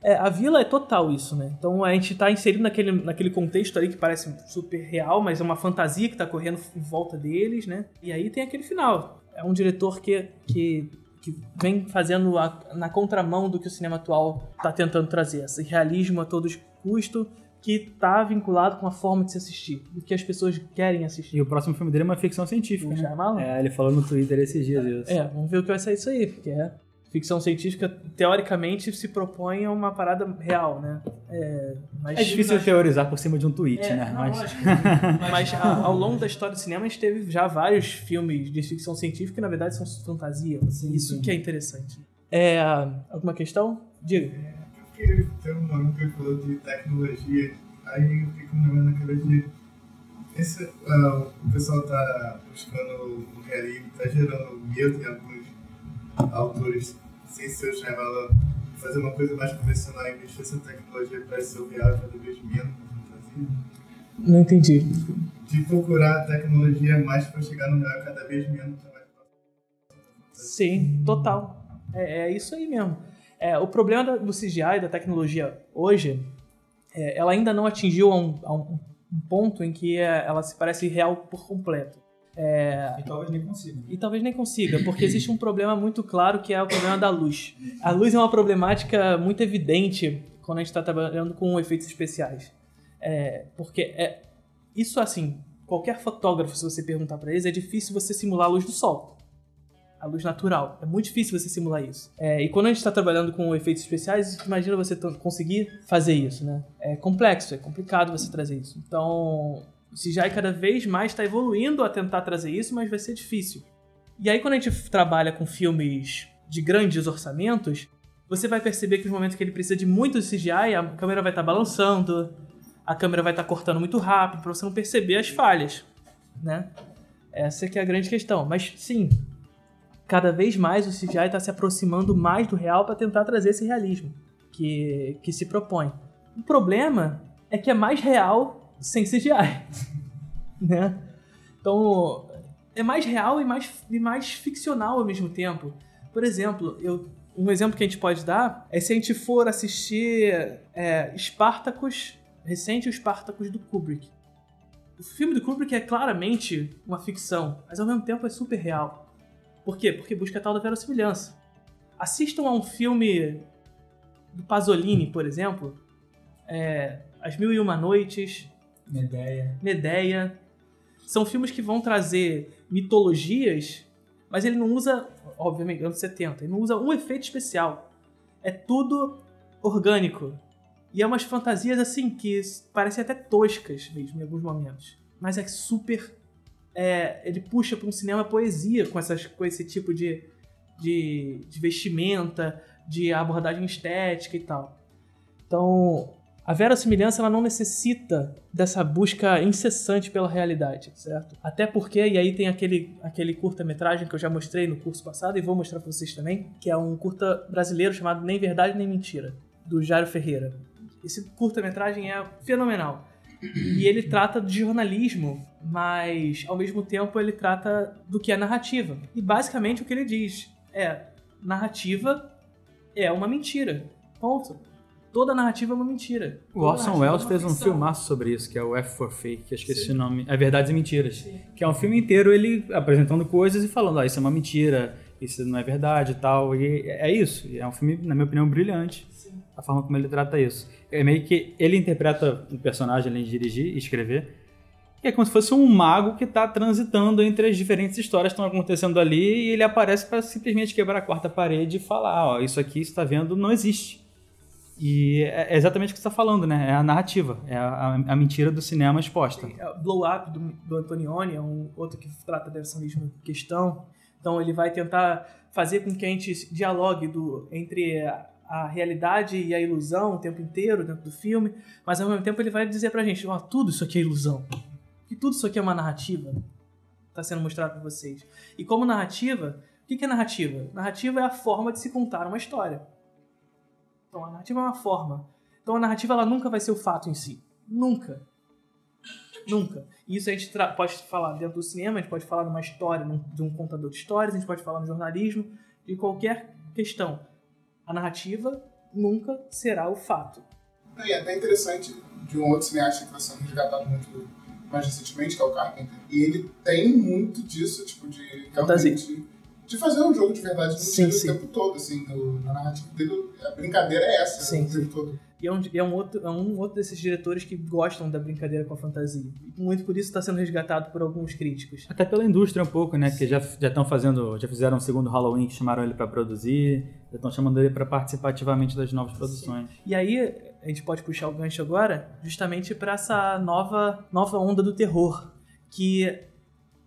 É, a vila é total isso, né? Então a gente tá inserido naquele, naquele contexto ali que parece super real, mas é uma fantasia que tá correndo em volta deles, né? E aí tem aquele final. É um diretor que, que, que vem fazendo a- na contramão do que o cinema atual tá tentando trazer. Esse realismo a todo custo que tá vinculado com a forma de se assistir, do que as pessoas querem assistir. E o próximo filme dele é uma ficção científica, O né? Shyamalan? É, ele falou no Twitter esses dias isso. É, vamos ver o que vai sair isso aí, porque é ficção científica, teoricamente, se propõe a uma parada real, né? É, mas, É difícil teorizar por cima de um tweet, É, né? não, Mas lógico. [laughs] Mas a- ao longo da história do cinema, a gente teve já vários filmes de ficção científica que, na verdade, são fantasia. Isso que é interessante. É, alguma questão? Diga. Porque tem um momento que falou de tecnologia, aí eu fico me lembrando na cabeça de. Esse, ah, o pessoal tá buscando o realismo, tá gerando medo em alguns autores, sem ser o Shyamalan, de fazer uma coisa mais convencional e investir essa tecnologia para ser o real cada vez menos na fantasia. Não entendi. De procurar a tecnologia mais para chegar no real cada vez menos mais próximo. Sim, total. É, é isso aí mesmo. É, o problema do CGI, da tecnologia hoje, é, ela ainda não atingiu a um, a um- um ponto em que é, ela se parece real por completo. E talvez nem consiga. E talvez nem consiga, porque [laughs] existe um problema muito claro que é o problema da luz. A luz é uma problemática muito evidente quando a gente está trabalhando com efeitos especiais. É, porque é isso assim, qualquer fotógrafo, se você perguntar para eles, é difícil você simular a luz do sol. a luz natural. É muito difícil você simular isso. É, e quando a gente está trabalhando com efeitos especiais, imagina você conseguir fazer isso, né? É complexo, é complicado você trazer isso. Então, o CGI cada vez mais está evoluindo a tentar trazer isso, mas vai ser difícil. E aí, quando a gente trabalha com filmes de grandes orçamentos, você vai perceber que nos momentos que ele precisa de muito CGI, a câmera vai estar balançando, a câmera vai estar cortando muito rápido, para você não perceber as falhas, né? Essa que é a grande questão. Mas sim, cada vez mais o CGI está se aproximando mais do real para tentar trazer esse realismo que, que se propõe. O problema é que é mais real sem CGI, [laughs] né? Então, é mais real e mais, e mais ficcional ao mesmo tempo. Por exemplo, eu, um exemplo que a gente pode dar é se a gente for assistir é, Spartacus, recente o Spartacus do Kubrick. O filme do Kubrick é claramente uma ficção, mas ao mesmo tempo é super real. Por quê? Porque busca a tal da verossimilhança. Assistam a um filme do Pasolini, por exemplo, é, As Mil e Uma Noites, Medeia. Medeia. São filmes que vão trazer mitologias, mas ele não usa, obviamente, anos 70, ele não usa um efeito especial. É tudo orgânico. E é umas fantasias assim que parecem até toscas mesmo em alguns momentos. Mas é super. é, ele puxa para um cinema poesia com, essas, com esse tipo de, de, de vestimenta, de abordagem estética e tal. Então, a verossimilhança ela não necessita dessa busca incessante pela realidade, certo? Até porque, e aí tem aquele, aquele curta-metragem que eu já mostrei no curso passado e vou mostrar para vocês também, que é um curta brasileiro chamado Nem Verdade Nem Mentira, do Jairo Ferreira. Esse curta-metragem é fenomenal. E ele trata de jornalismo, mas ao mesmo tempo ele trata do que é narrativa. E basicamente o que ele diz é: narrativa é uma mentira. Ponto. Toda narrativa é uma mentira. O Orson Welles é uma fez um filmaço sobre isso, que é o F for Fake, que eu esqueci o nome. É Verdades e Mentiras. Que é um filme inteiro ele apresentando coisas e falando, ah, isso é uma mentira, isso não é verdade e tal. E é isso. É um filme, na minha opinião, brilhante. A forma como ele trata isso. É meio que ele interpreta um personagem além de dirigir e escrever. E é como se fosse um mago que está transitando entre as diferentes histórias que estão acontecendo ali e ele aparece para simplesmente quebrar a quarta parede e falar: ó, isso aqui você está vendo não existe. E é exatamente o que você está falando, né? É a narrativa, é a, a mentira do cinema exposta. É, Blow Up, do, do Antonioni, é um outro que trata dessa mesma questão. Então ele vai tentar fazer com que a gente dialogue do, entre a, realidade e a ilusão o tempo inteiro dentro do filme, mas ao mesmo tempo ele vai dizer pra gente, ó, tudo isso aqui é ilusão. E tudo isso aqui é uma narrativa. Está sendo mostrado para vocês. E como narrativa, o que é narrativa? Narrativa é a forma de se contar uma história. Então a narrativa é uma forma. Então a narrativa ela nunca vai ser o fato em si. Nunca. Nunca. E isso a gente pode falar dentro do cinema, a gente pode falar numa história, num- de um contador de histórias, a gente pode falar no jornalismo, de qualquer questão. A narrativa nunca será o fato. E é até interessante de um outro cineasta que está sendo resgatado muito mais recentemente, que é o Carpenter. E ele tem muito disso, tipo, de Fantasia. De fazer um jogo de verdade Sim, sim. o tempo todo, assim, no, na narrativa dele. A brincadeira é essa, Sim, o tempo todo. E é um, é, um outro, é um outro desses diretores que gostam da brincadeira com a fantasia. E muito por isso está sendo resgatado por alguns críticos. Até pela indústria um pouco, né? Que já já estão fazendo, já fizeram um segundo Halloween que chamaram ele para produzir, já estão chamando ele para participar ativamente das novas produções. E aí, a gente pode puxar o gancho agora, justamente para essa nova, nova onda do terror, que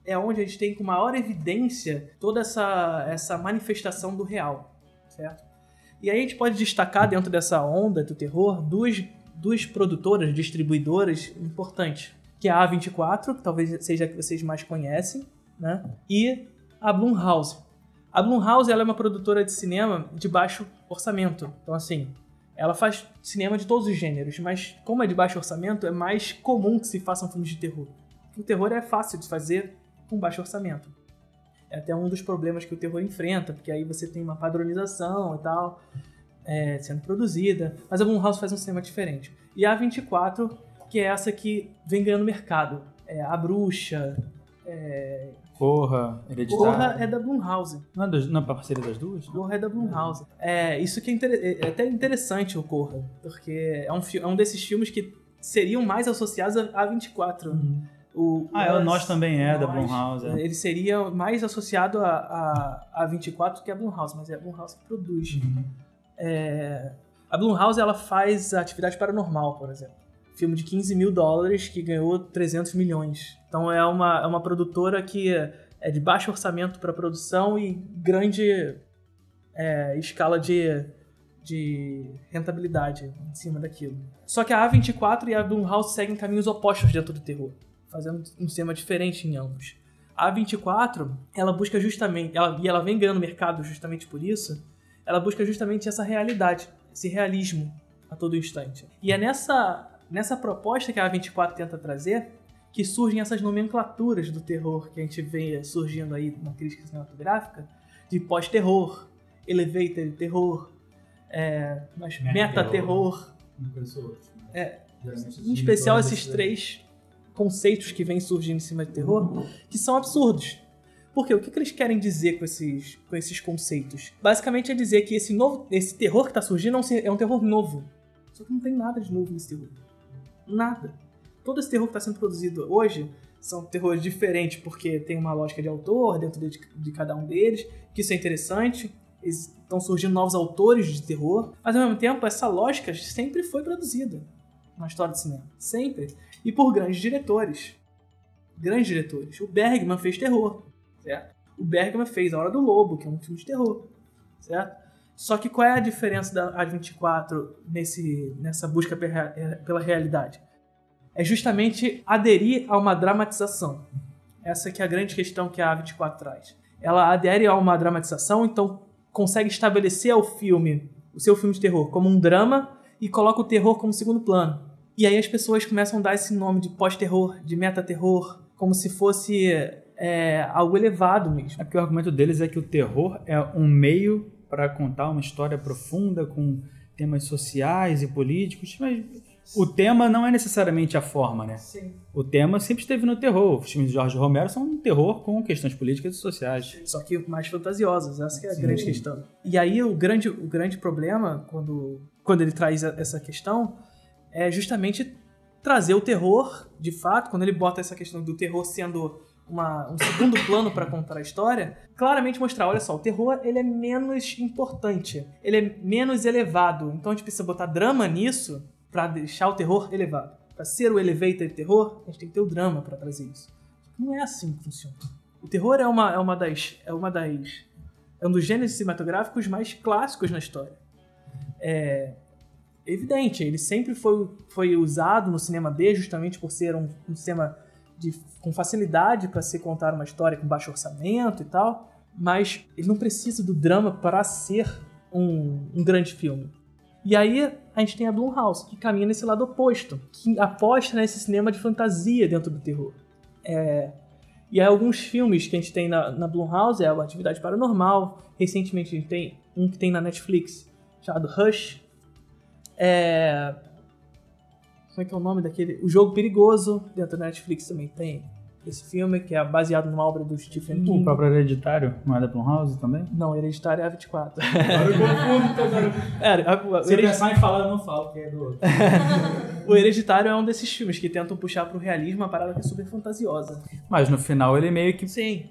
é onde a gente tem com maior evidência toda essa, essa manifestação do real, certo? E aí a gente pode destacar dentro dessa onda do terror duas, duas produtoras, distribuidoras importantes, que é a A24, que talvez seja a que vocês mais conhecem, né? E a Blumhouse. A Blumhouse ela é uma produtora de cinema de baixo orçamento. Então, assim, ela faz cinema de todos os gêneros, mas como é de baixo orçamento, é mais comum que se façam filmes de terror. O terror é fácil de fazer com baixo orçamento. É até um dos problemas que o terror enfrenta, porque aí você tem uma padronização e tal é, sendo produzida. Mas a Blumhouse faz um cinema diferente. E a A24, que é essa que vem ganhando mercado. É a Bruxa, é... Corra, Hereditário. Corra é da Blumhouse. Não é, não é parceria das duas? Corra é da Blumhouse. É, isso que é, inter- é até interessante o Corra, porque é um, fi- é um desses filmes que seriam mais associados a A24. O, Ah, é, o Nós também é, da Nós, Blumhouse. é. Ele seria mais associado a, a, a 24 que a Blumhouse, mas é a Blumhouse que produz. Uhum. É, a Blumhouse ela faz atividade paranormal, por exemplo. Filme de 15 mil dólares que ganhou 300 milhões. Então é uma, é uma produtora que é de baixo orçamento para produção e grande é, escala de, de rentabilidade em cima daquilo. Só que a A24 e a Blumhouse seguem caminhos opostos dentro do terror, fazendo um sistema diferente em ambos. A A24, ela busca justamente, ela, e ela vem ganhando mercado justamente por isso, ela busca justamente essa realidade, esse realismo a todo instante. E é nessa, nessa proposta que a A24 tenta trazer que surgem essas nomenclaturas do terror que a gente vê surgindo aí na crítica cinematográfica, de pós-terror, elevator terror, é, mas meta-terror, coisa ou outra. É, em especial todas esses três conceitos que vêm surgindo em cima de terror, que são absurdos. Por quê? O que, que eles querem dizer com esses, com esses conceitos? Basicamente é dizer que esse, novo, esse terror que está surgindo é um, é um terror novo. Só que não tem nada de novo nesse terror. Nada. Todo esse terror que está sendo produzido hoje são terrores diferentes porque tem uma lógica de autor dentro de, de cada um deles, que isso é interessante. Estão surgindo novos autores de terror, mas ao mesmo tempo essa lógica sempre foi produzida na história do cinema. Sempre. E por grandes diretores. Grandes diretores. O Bergman fez terror, certo? O Bergman fez A Hora do Lobo, que é um filme de terror, certo? Só que qual é a diferença da A24 nesse, nessa busca pela pela realidade? É justamente aderir a uma dramatização. Essa que é a grande questão que a A24 traz. Ela adere a uma dramatização, então consegue estabelecer ao filme, o seu filme de terror, como um drama e coloca o terror como segundo plano. E aí as pessoas começam a dar esse nome de pós-terror, de meta-terror, como se fosse é, algo elevado mesmo. É porque o argumento deles é que o terror é um meio para contar uma história profunda com temas sociais e políticos, mas o tema não é necessariamente a forma, né? Sim. O tema sempre esteve no terror. Os filmes de Jorge Romero são um terror com questões políticas e sociais. Só que mais fantasiosas, essa é a Sim. grande questão. E aí o grande, o grande problema, quando, quando ele traz essa questão, é justamente trazer o terror, de fato, quando ele bota essa questão do terror sendo uma- um segundo plano para contar a história, claramente mostrar, olha só, o terror ele é menos importante, ele é menos elevado, então a gente precisa botar drama nisso para deixar o terror elevado. Para ser o elevator terror, a gente tem que ter o drama para trazer isso. Não é assim que funciona. O terror é uma, é uma das. É uma das. É um dos gêneros cinematográficos mais clássicos na história. É evidente, ele sempre foi, foi usado no cinema B justamente por ser um, um cinema de, com facilidade para se contar uma história com baixo orçamento e tal, mas ele não precisa do drama para ser um, um grande filme. E aí a gente tem a Blumhouse, que caminha nesse lado oposto, que aposta nesse cinema de fantasia dentro do terror. É, e aí alguns filmes que a gente tem na, na Blumhouse é o Atividade Paranormal, recentemente a gente tem um que tem na Netflix, chamado Rush. É, como é que é o nome daquele? O Jogo Perigoso, dentro da Netflix também tem esse filme, que é baseado numa obra do Stephen O King. próprio Hereditário, não é da Blumhouse também? Não, Hereditário é a 24. Agora eu confundo, tá agora. [laughs] É, a- o, Se eu Hered- pensar em falar, eu não falo, que é do outro. [laughs] o Hereditário é um desses filmes que tentam puxar pro realismo uma parada que é super fantasiosa. Mas no final ele meio que. Sim.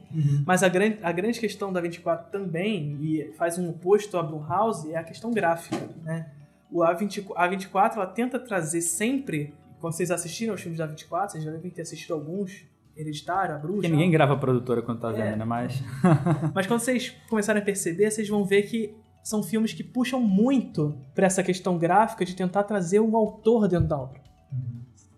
Mas a grande, a grande questão da 24 também, e faz um oposto à Blumhouse, é a questão gráfica, né? O A24, a 24 ela tenta trazer sempre, quando vocês assistiram aos filmes da 24, vocês já devem ter assistido alguns, Hereditário, A Bruxa... Porque ninguém grava a produtora quando tá vendo, É. né? Mas. [laughs] Mas quando vocês começarem a perceber, vocês vão ver que são filmes que puxam muito pra essa questão gráfica de tentar trazer um autor dentro da obra.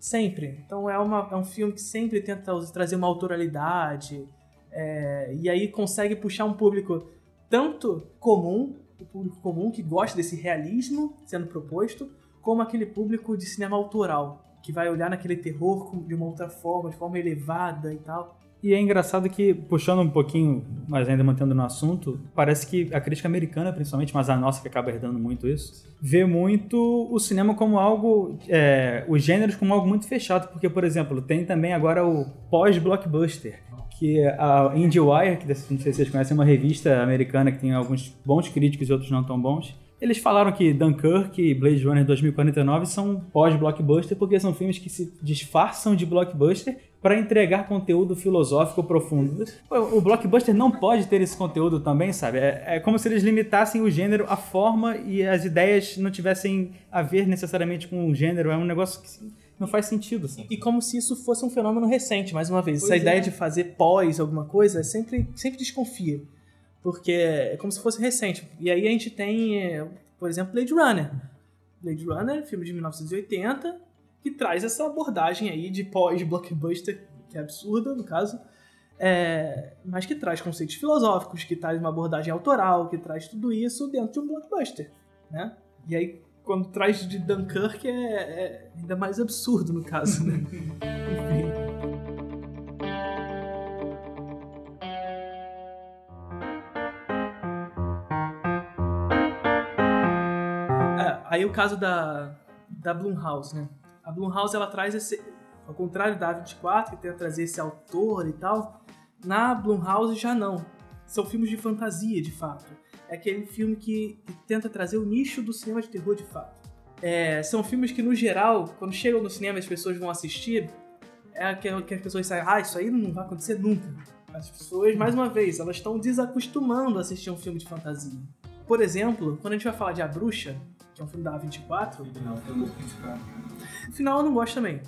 Sempre. Então é, uma, é um filme que sempre tenta trazer uma autoralidade. é, e aí consegue puxar um público tanto comum, o público comum que gosta desse realismo sendo proposto, como aquele público de cinema autoral, que vai olhar naquele terror de uma outra forma, de forma elevada e tal. E é engraçado que, puxando um pouquinho, mas ainda mantendo no assunto, parece que a crítica americana, principalmente, mas a nossa que acaba herdando muito isso, vê muito o cinema como algo, é, os gêneros como algo muito fechado, porque, por exemplo, tem também agora o pós-blockbuster, que é a IndieWire, que não sei se vocês conhecem, é uma revista americana que tem alguns bons críticos e outros não tão bons, Eles falaram que Dunkirk e Blade Runner 2049 são pós-blockbuster porque são filmes que se disfarçam de blockbuster para entregar conteúdo filosófico profundo. O blockbuster não pode ter esse conteúdo também, sabe? É, é, como se eles limitassem o gênero, a forma e as ideias não tivessem a ver necessariamente com o gênero. É um negócio que não faz sentido. E como se isso fosse um fenômeno recente, mais uma vez. Pois Essa é. ideia de fazer pós alguma coisa sempre, sempre desconfia. Porque é como se fosse recente. E aí a gente tem, é, por exemplo, Blade Runner. Blade Runner, filme de 1980, que traz essa abordagem aí de pós-blockbuster, que é absurda, no caso, é, mas que traz conceitos filosóficos, que traz uma abordagem autoral, que traz tudo isso dentro de um blockbuster, né? E aí, quando traz de Dunkirk, é, é ainda mais absurdo, no caso, né? [laughs] Enfim. É, aí o caso da, da Blumhouse, né? A Blumhouse, ela traz esse... Ao contrário da A24, que tenta trazer esse autor e tal, na Blumhouse já não. São filmes de fantasia, de fato. É aquele filme que, que tenta trazer o nicho do cinema de terror, de fato. É, são filmes que, no geral, quando chegam no cinema as pessoas vão assistir, é aquele que as pessoas saem, ah, isso aí não vai acontecer nunca. As pessoas, mais uma vez, elas estão desacostumando a assistir um filme de fantasia. Por exemplo, quando a gente vai falar de A Bruxa, que é um filme da A24, Não, no final eu não gosto também.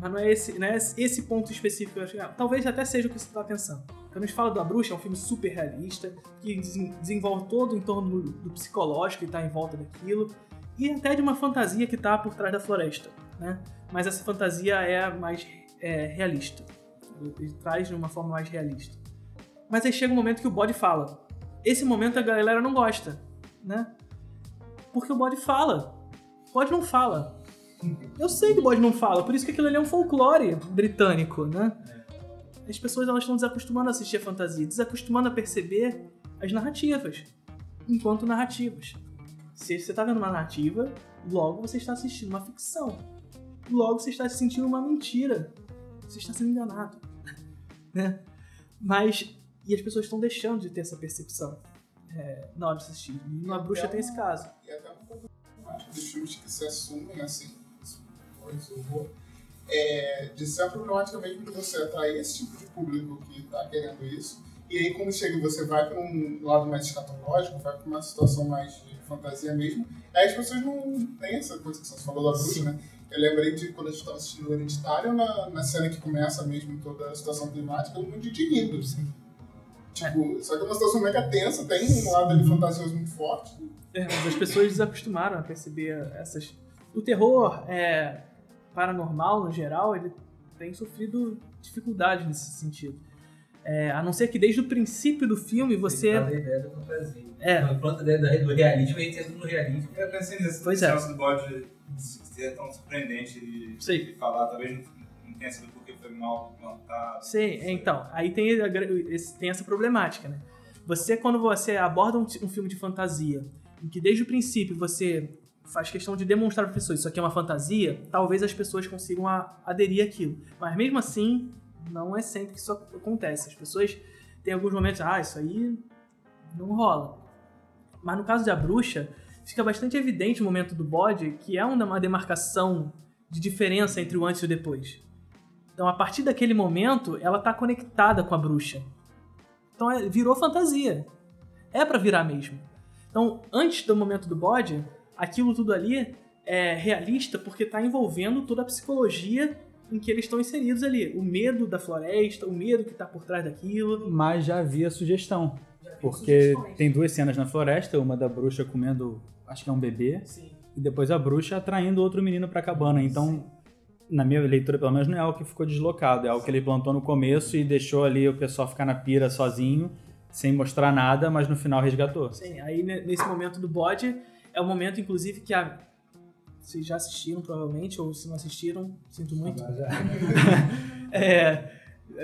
Mas não é esse, não é esse ponto específico que eu acho. ah, Talvez até seja o que você está pensando. Quando a gente fala da Bruxa, é um filme super realista, que desen- desenvolve todo em torno do, do psicológico que está em volta daquilo, e até de uma fantasia que está por trás da floresta. Né? Mas essa fantasia é mais é, realista. Ele traz de uma forma mais realista. Mas aí chega um momento que o bode fala. Esse momento a galera não gosta, né? Porque o bode fala. O bode não fala. Eu sei que o bode não fala, por isso que aquilo ali é um folclore britânico, né? As pessoas elas estão desacostumando a assistir a fantasia, desacostumando a perceber as narrativas, enquanto narrativas. Se você está vendo uma narrativa, logo você está assistindo uma ficção. Logo você está sentindo uma mentira. Você está sendo enganado. [laughs] né? Mas. E as pessoas estão deixando de ter essa percepção é, assistir. E na bruxa tem esse caso. E até um pouco dos filmes que se assumem assim. É, de ser problemática mesmo de você atrair esse tipo de público que está querendo isso. E aí, quando chega, você vai para um lado mais escatológico, vai para uma situação mais de fantasia mesmo. Aí as pessoas não têm essa coisa que você falou da bruxa, né? Eu lembrei de quando a gente estava assistindo o Hereditário, na, na cena que começa mesmo toda a situação climática, todo mundo de rindo. Tipo, só que é uma situação mega tensa, tem um lado ali fantasioso muito forte. É, mas as pessoas desacostumaram a perceber essas. O terror é, paranormal, no geral, ele tem sofrido dificuldade nesse sentido. É, a não ser que desde o princípio do filme você. Ele fala a ideia da fantasia. É. Não, Pronto, a ideia do realismo, a gente entra no realismo. Eu pensei nesse Pois é. do bode ser tão surpreendente de, Sei. de falar, talvez não, não tenha sido porque foi mal plantado. Sim, então, aí tem, tem essa problemática, né? Você, quando você aborda um, um filme de fantasia, em que desde o princípio você faz questão de demonstrar para pessoas isso aqui é uma fantasia, talvez as pessoas consigam a- aderir àquilo. Mas mesmo assim, não é sempre que isso acontece. As pessoas têm alguns momentos, ah, isso aí não rola. Mas no caso de A Bruxa, fica bastante evidente o momento do bode, que é uma demarcação de diferença entre o antes e o depois. Então, a partir daquele momento, ela tá conectada com a bruxa. Então, é- virou fantasia. É pra virar mesmo. Então, antes do momento do bode, aquilo tudo ali é realista porque tá envolvendo toda a psicologia em que eles estão inseridos ali. O medo da floresta, o medo que tá por trás daquilo. Mas já havia sugestão. Porque tem duas cenas na floresta, uma da bruxa comendo, acho que é um bebê, Sim. e depois a bruxa atraindo outro menino pra cabana. Então, na minha leitura, pelo menos, não é algo que ficou deslocado, é algo que ele plantou no começo e deixou ali o pessoal ficar na pira sozinho, sem mostrar nada, mas no final resgatou. Sim, aí ne- nesse momento do bode, é o momento, inclusive, que a. Vocês já assistiram, provavelmente, ou se não assistiram, sinto muito. [laughs] É,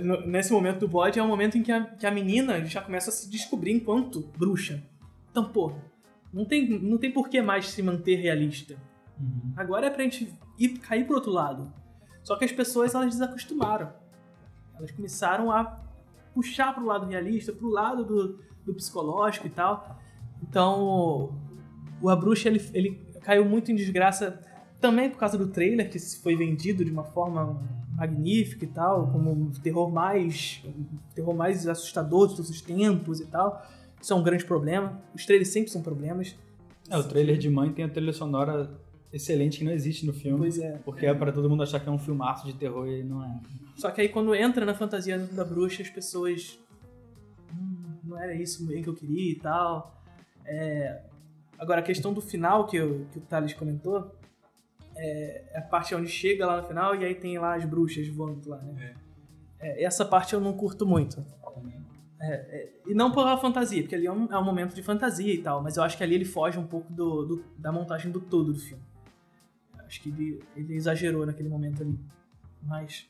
no- nesse momento do bode é o momento em que a, que a menina já começa a se descobrir enquanto bruxa. Então, pô, não tem, não tem por que mais se manter realista. Agora é pra gente ir cair pro outro lado. Só que as pessoas elas desacostumaram. Elas começaram a puxar pro lado realista, pro lado do, do psicológico e tal. Então, o A Bruxa ele, ele caiu muito em desgraça também por causa do trailer, que foi vendido de uma forma magnífica e tal, como um terror mais um terror mais assustador de todos os tempos e tal. Isso é um grande problema. Os trailers sempre são problemas. É, o trailer de mãe tem a trilha sonora excelente que não existe no filme. Pois é. Porque é pra todo mundo achar que é um filmaço de terror e não é. Só que aí quando entra na fantasia da bruxa, as pessoas. "Hum, não era isso bem que eu queria e tal. É, Agora, a questão do final que, o- que o Thales comentou é a parte onde chega lá no final e aí tem lá as bruxas voando lá, né? É, essa parte eu não curto muito. É, é, e não pela fantasia, porque ali é um, é um momento de fantasia e tal, mas eu acho que ali ele foge um pouco do, do- da montagem do todo do filme. Acho que ele, ele exagerou naquele momento ali. Mas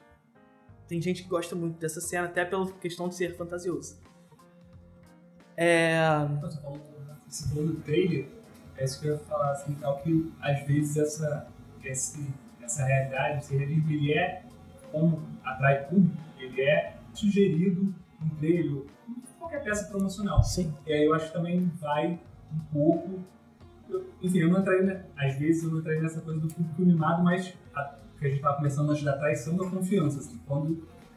tem gente que gosta muito dessa cena, até pela questão de ser fantasioso. É. Você falou, do trailer, é isso que eu ia falar, assim, tal, que às vezes essa, esse, essa realidade, esse realismo, ele é, como atrai público, ele é sugerido em trailer, qualquer peça promocional. Sim. E aí eu acho que também vai um pouco. Eu- enfim, eu não entrei, né? Às vezes eu não entrei nessa coisa do público mimado, mas a, que a gente estava começando antes da traição da confiança. Assim, quando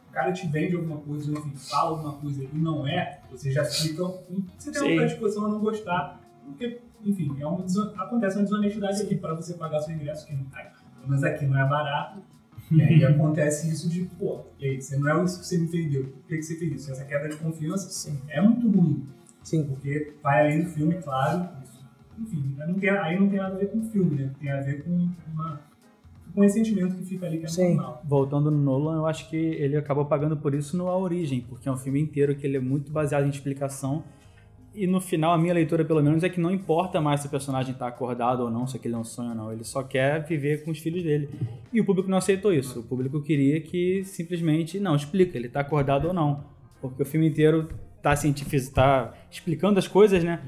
o cara te vende alguma coisa, ou enfim, fala alguma coisa e não é, você já fica. Você tem Sim. uma predisposição a não gostar, porque, enfim, é uma, acontece uma desonestidade aqui para você pagar seu ingresso, que não tá. Mas aqui não é barato. E aí [laughs] acontece isso de, pô, e aí, você não é isso que você me vendeu. Por que, que você fez isso? Essa quebra de confiança Sim. é muito ruim. Sim. Porque vai além do filme, claro. Enfim, não tem, aí não tem nada a ver com o filme, né? Tem a ver com, uma, com esse sentimento que fica ali que é Sim. normal. Voltando no Nolan, eu acho que ele acabou pagando por isso no A Origem, porque é um filme inteiro que ele é muito baseado em explicação. E no final, a minha leitura, pelo menos, é que não importa mais se o personagem está acordado ou não, se aquele é um sonho ou não. Ele só quer viver com os filhos dele. E o público não aceitou isso. O público queria que simplesmente, não, explica, ele está acordado ou não. Porque o filme inteiro está cientifiz... tá explicando as coisas, né?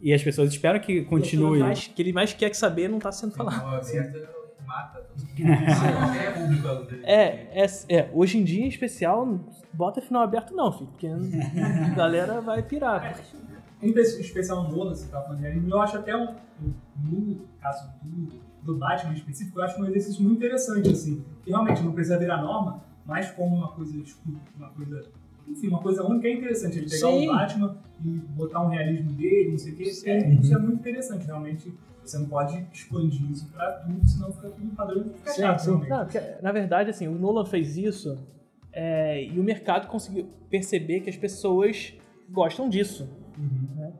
E as pessoas esperam que continue. O que ele mais quer que saber não tá sendo falado. É. [laughs] É, é, é, hoje em dia, em especial, bota final aberto não, filho, porque a galera vai pirar. Em espe- especial no Nolan, você tá falando de anime, eu acho até um, um- no caso do, do Batman em específico, eu acho um exercício muito interessante, assim. Que realmente não precisa virar norma, mas como uma coisa, tipo, uma coisa. Enfim, uma coisa única é interessante. Ele pegar Sim. o Batman e botar um realismo dele, não sei o quê. Sim. É, isso é muito interessante, realmente. Você não pode expandir isso pra tudo, senão fica tudo padrão e fica chato, realmente. Não, porque, na verdade, assim, o Nolan fez isso é, e o mercado conseguiu perceber que as pessoas gostam disso. né?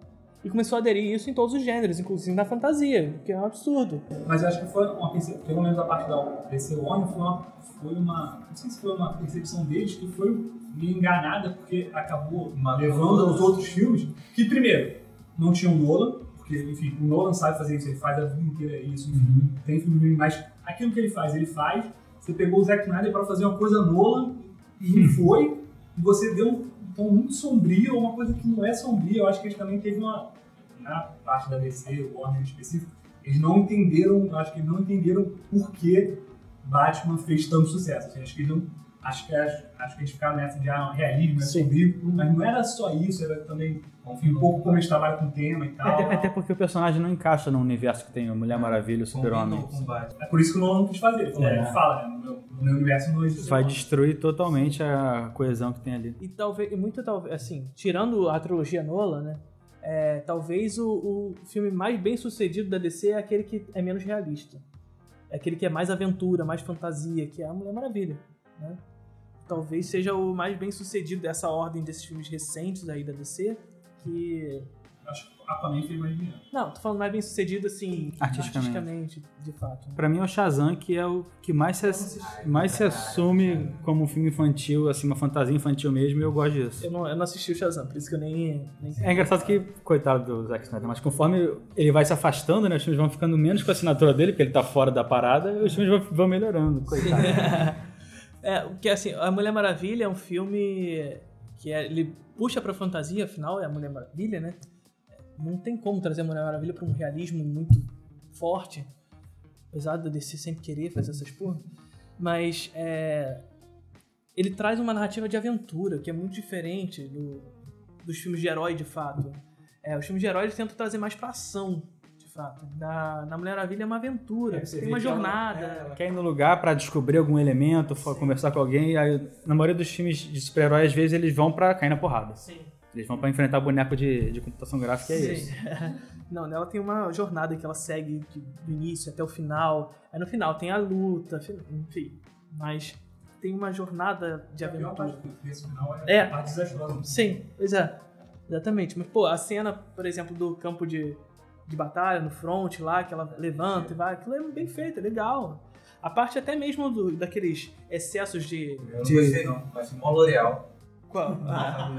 E começou a aderir isso em todos os gêneros, inclusive na fantasia, que é um absurdo. Mas eu acho que foi uma perce- pelo menos a parte da DC Warner foi uma, foi uma. Não sei se foi uma percepção deles que foi meio enganada, porque acabou levando aos outros filmes. Que primeiro, não tinha o Nolan, porque, enfim, o Nolan sabe fazer isso, ele faz a vida inteira isso, enfim, tem filme mas aquilo que ele faz, ele faz. Você pegou o Zack Snyder para fazer uma coisa Nolan e não foi, e você deu um tom muito sombrio, uma coisa que não é sombria. Eu acho que eles também teve uma. Na parte da DC, o Warner em específico, eles não entenderam, eu acho que eles não entenderam por que Batman fez tanto sucesso. Assim, acho que eles não. Acho que, acho, acho que eles ficaram nessa de ah, realismo, é sombrio, mas não era só isso, era também enfim, um pouco como eles trabalham com o tema e tal. Até, até porque o personagem não encaixa no universo que tem a Mulher Maravilha e o Super-Homem. É por isso que o Nolan não quis fazer. Ele, falou, É. ele fala, né? No meu, no meu universo não existe. Vai destruir totalmente a coesão que tem ali. E talvez, e muito talvez, assim, tirando a trilogia Nolan, né? é, talvez o, o filme mais bem sucedido da DC é aquele que é menos realista. É aquele que é mais aventura, mais fantasia, que é a Mulher Maravilha, né? Talvez seja o mais bem sucedido dessa ordem desses filmes recentes aí da DC, que... Acho que Aquaman fez mais dinheiro. Não, tô falando mais bem sucedido, assim, Artisticamente. artisticamente, de fato. Pra mim é o Shazam que é o que mais se, ass- mais se assume como um filme infantil, assim, uma fantasia infantil mesmo, e eu gosto disso. Eu não, eu não assisti o Shazam, por isso que eu nem... nem... É engraçado que, coitado do Zack Snyder, mas conforme ele vai se afastando, né, os filmes vão ficando menos com a assinatura dele, porque ele tá fora da parada, e os filmes vão, vão melhorando, coitado. [laughs] É, porque assim, A Mulher Maravilha é um filme que é- ele puxa pra fantasia, afinal é a Mulher Maravilha, né? Não tem como trazer a Mulher Maravilha pra um realismo muito forte, apesar da DC sempre querer fazer essas porra. Mas é, ele traz uma narrativa de aventura que é muito diferente do- dos filmes de herói de fato. É, os filmes de herói tentam trazer mais pra ação, de fato. Na, na Mulher Maravilha é uma aventura, É, você tem uma que ela- jornada. é, ela quer ir no lugar pra descobrir algum elemento, fa- conversar com alguém. Aí, na maioria dos filmes de super-herói, às vezes, eles vão pra cair na porrada. Sim. Eles vão pra enfrentar boneco de, de computação gráfica e é Sim. isso. [laughs] Não, nela tem uma jornada que ela segue do início até o final. Aí no final tem a luta, fi- enfim. Mas tem uma jornada de A pior aventura. parte desse final é, É. a parte desastrosa. Sim, pois é. Exatamente. Mas, pô, a cena, por exemplo, do campo de, de batalha, no front lá, que ela levanta e vai, aquilo é bem feito, é legal. A parte até mesmo do- daqueles excessos de. Eu não de- gostei não, mas mó L'Oreal. Qual? Ah.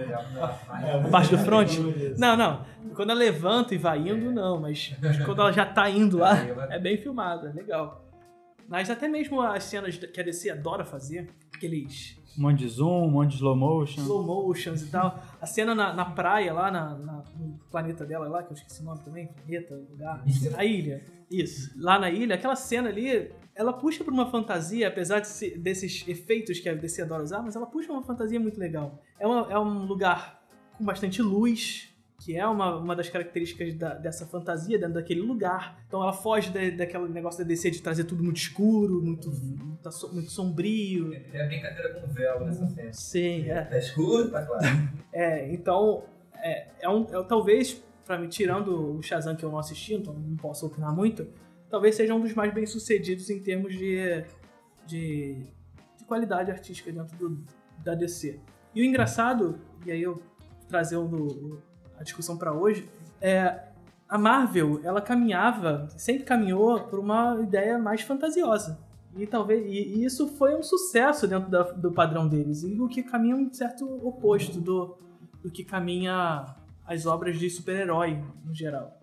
A parte do front? Não, não. Quando ela levanta e vai indo, não. Mas quando ela já tá indo [laughs] lá, é bem filmado, é legal. Mas até mesmo as cenas que a DC adora fazer, aqueles Um monte de zoom, um monte de slow motion. slow motions e tal. A cena na, na praia lá, na, na- no planeta dela lá, que eu esqueci o nome também, planeta, lugar. A ilha. Isso. Lá na ilha, aquela cena ali, ela puxa pra uma fantasia, apesar de ser- desses efeitos que a DC adora usar, mas ela puxa uma fantasia muito legal. É, uma- é um lugar com bastante luz, que é uma, uma das características da- dessa fantasia dentro daquele lugar. Então ela foge da, daquele negócio da DC de trazer tudo muito escuro, muito, muito, so- muito sombrio. Tem a brincadeira com o véu nessa cena. Sim, é. Tá escuro, tá claro. [laughs] É, então, é, é um, é, talvez, pra mim, tirando o Shazam que eu não assisti, então não posso opinar muito, talvez seja um dos mais bem sucedidos em termos de, de, de qualidade artística dentro do, da DC. E o engraçado, e aí eu trazendo o- a discussão pra hoje, é a Marvel, ela caminhava, sempre caminhou por uma ideia mais fantasiosa. E talvez e, e isso foi um sucesso dentro da- do padrão deles. E o que caminha um certo oposto do, do que caminha as obras de super-herói no geral.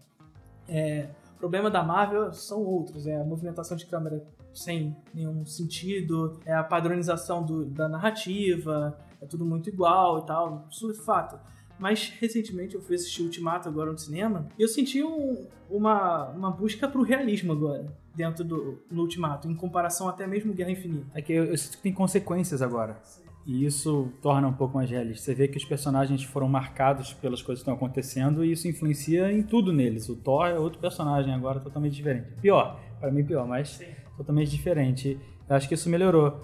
É, o problema da Marvel são outros, é a movimentação de câmera sem nenhum sentido, é a padronização do- da narrativa, é tudo muito igual e tal, isso é fato. Mas recentemente eu fui assistir Ultimato agora no cinema e eu senti um- uma, uma busca pro realismo agora, dentro do no Ultimato, em comparação até mesmo Guerra Infinita. É que eu, eu sinto que tem consequências agora. E isso torna um pouco mais realista. Você vê que os personagens foram marcados pelas coisas que estão acontecendo e isso influencia em tudo neles. O Thor é outro personagem agora totalmente diferente. Pior, para mim pior, mas totalmente diferente. Eu acho que isso melhorou.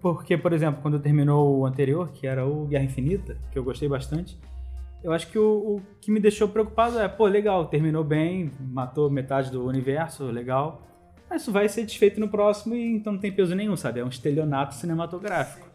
Porque, por exemplo, quando terminou o anterior, que era o Guerra Infinita, que eu gostei bastante, eu acho que o, o que me deixou preocupado é, pô, legal, terminou bem, matou metade do universo, legal. Mas isso vai ser desfeito no próximo e então não tem peso nenhum, sabe? É um estelionato cinematográfico.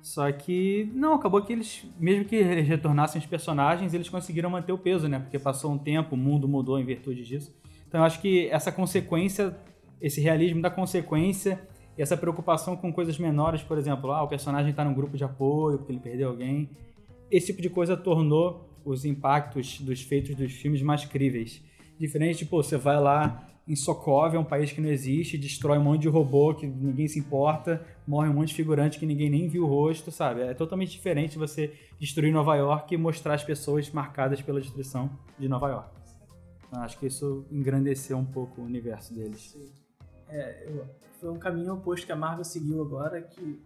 Só que, não, acabou que eles, mesmo que eles retornassem os personagens, eles conseguiram manter o peso, né? Porque passou um tempo, o mundo mudou em virtude disso. Então eu acho que essa consequência, esse realismo da consequência e essa preocupação com coisas menores, por exemplo, ah, o personagem tá num grupo de apoio porque ele perdeu alguém. Esse tipo de coisa tornou os impactos dos feitos dos filmes mais críveis. Diferente de, pô, você vai lá em Sokovia, um país que não existe, destrói um monte de robô que ninguém se importa, morre um monte de figurante que ninguém nem viu o rosto, sabe? É totalmente diferente você destruir Nova York e mostrar as pessoas marcadas pela destruição de Nova York. Então, acho que isso engrandeceu um pouco o universo deles. É, foi um caminho oposto que a Marvel seguiu agora, que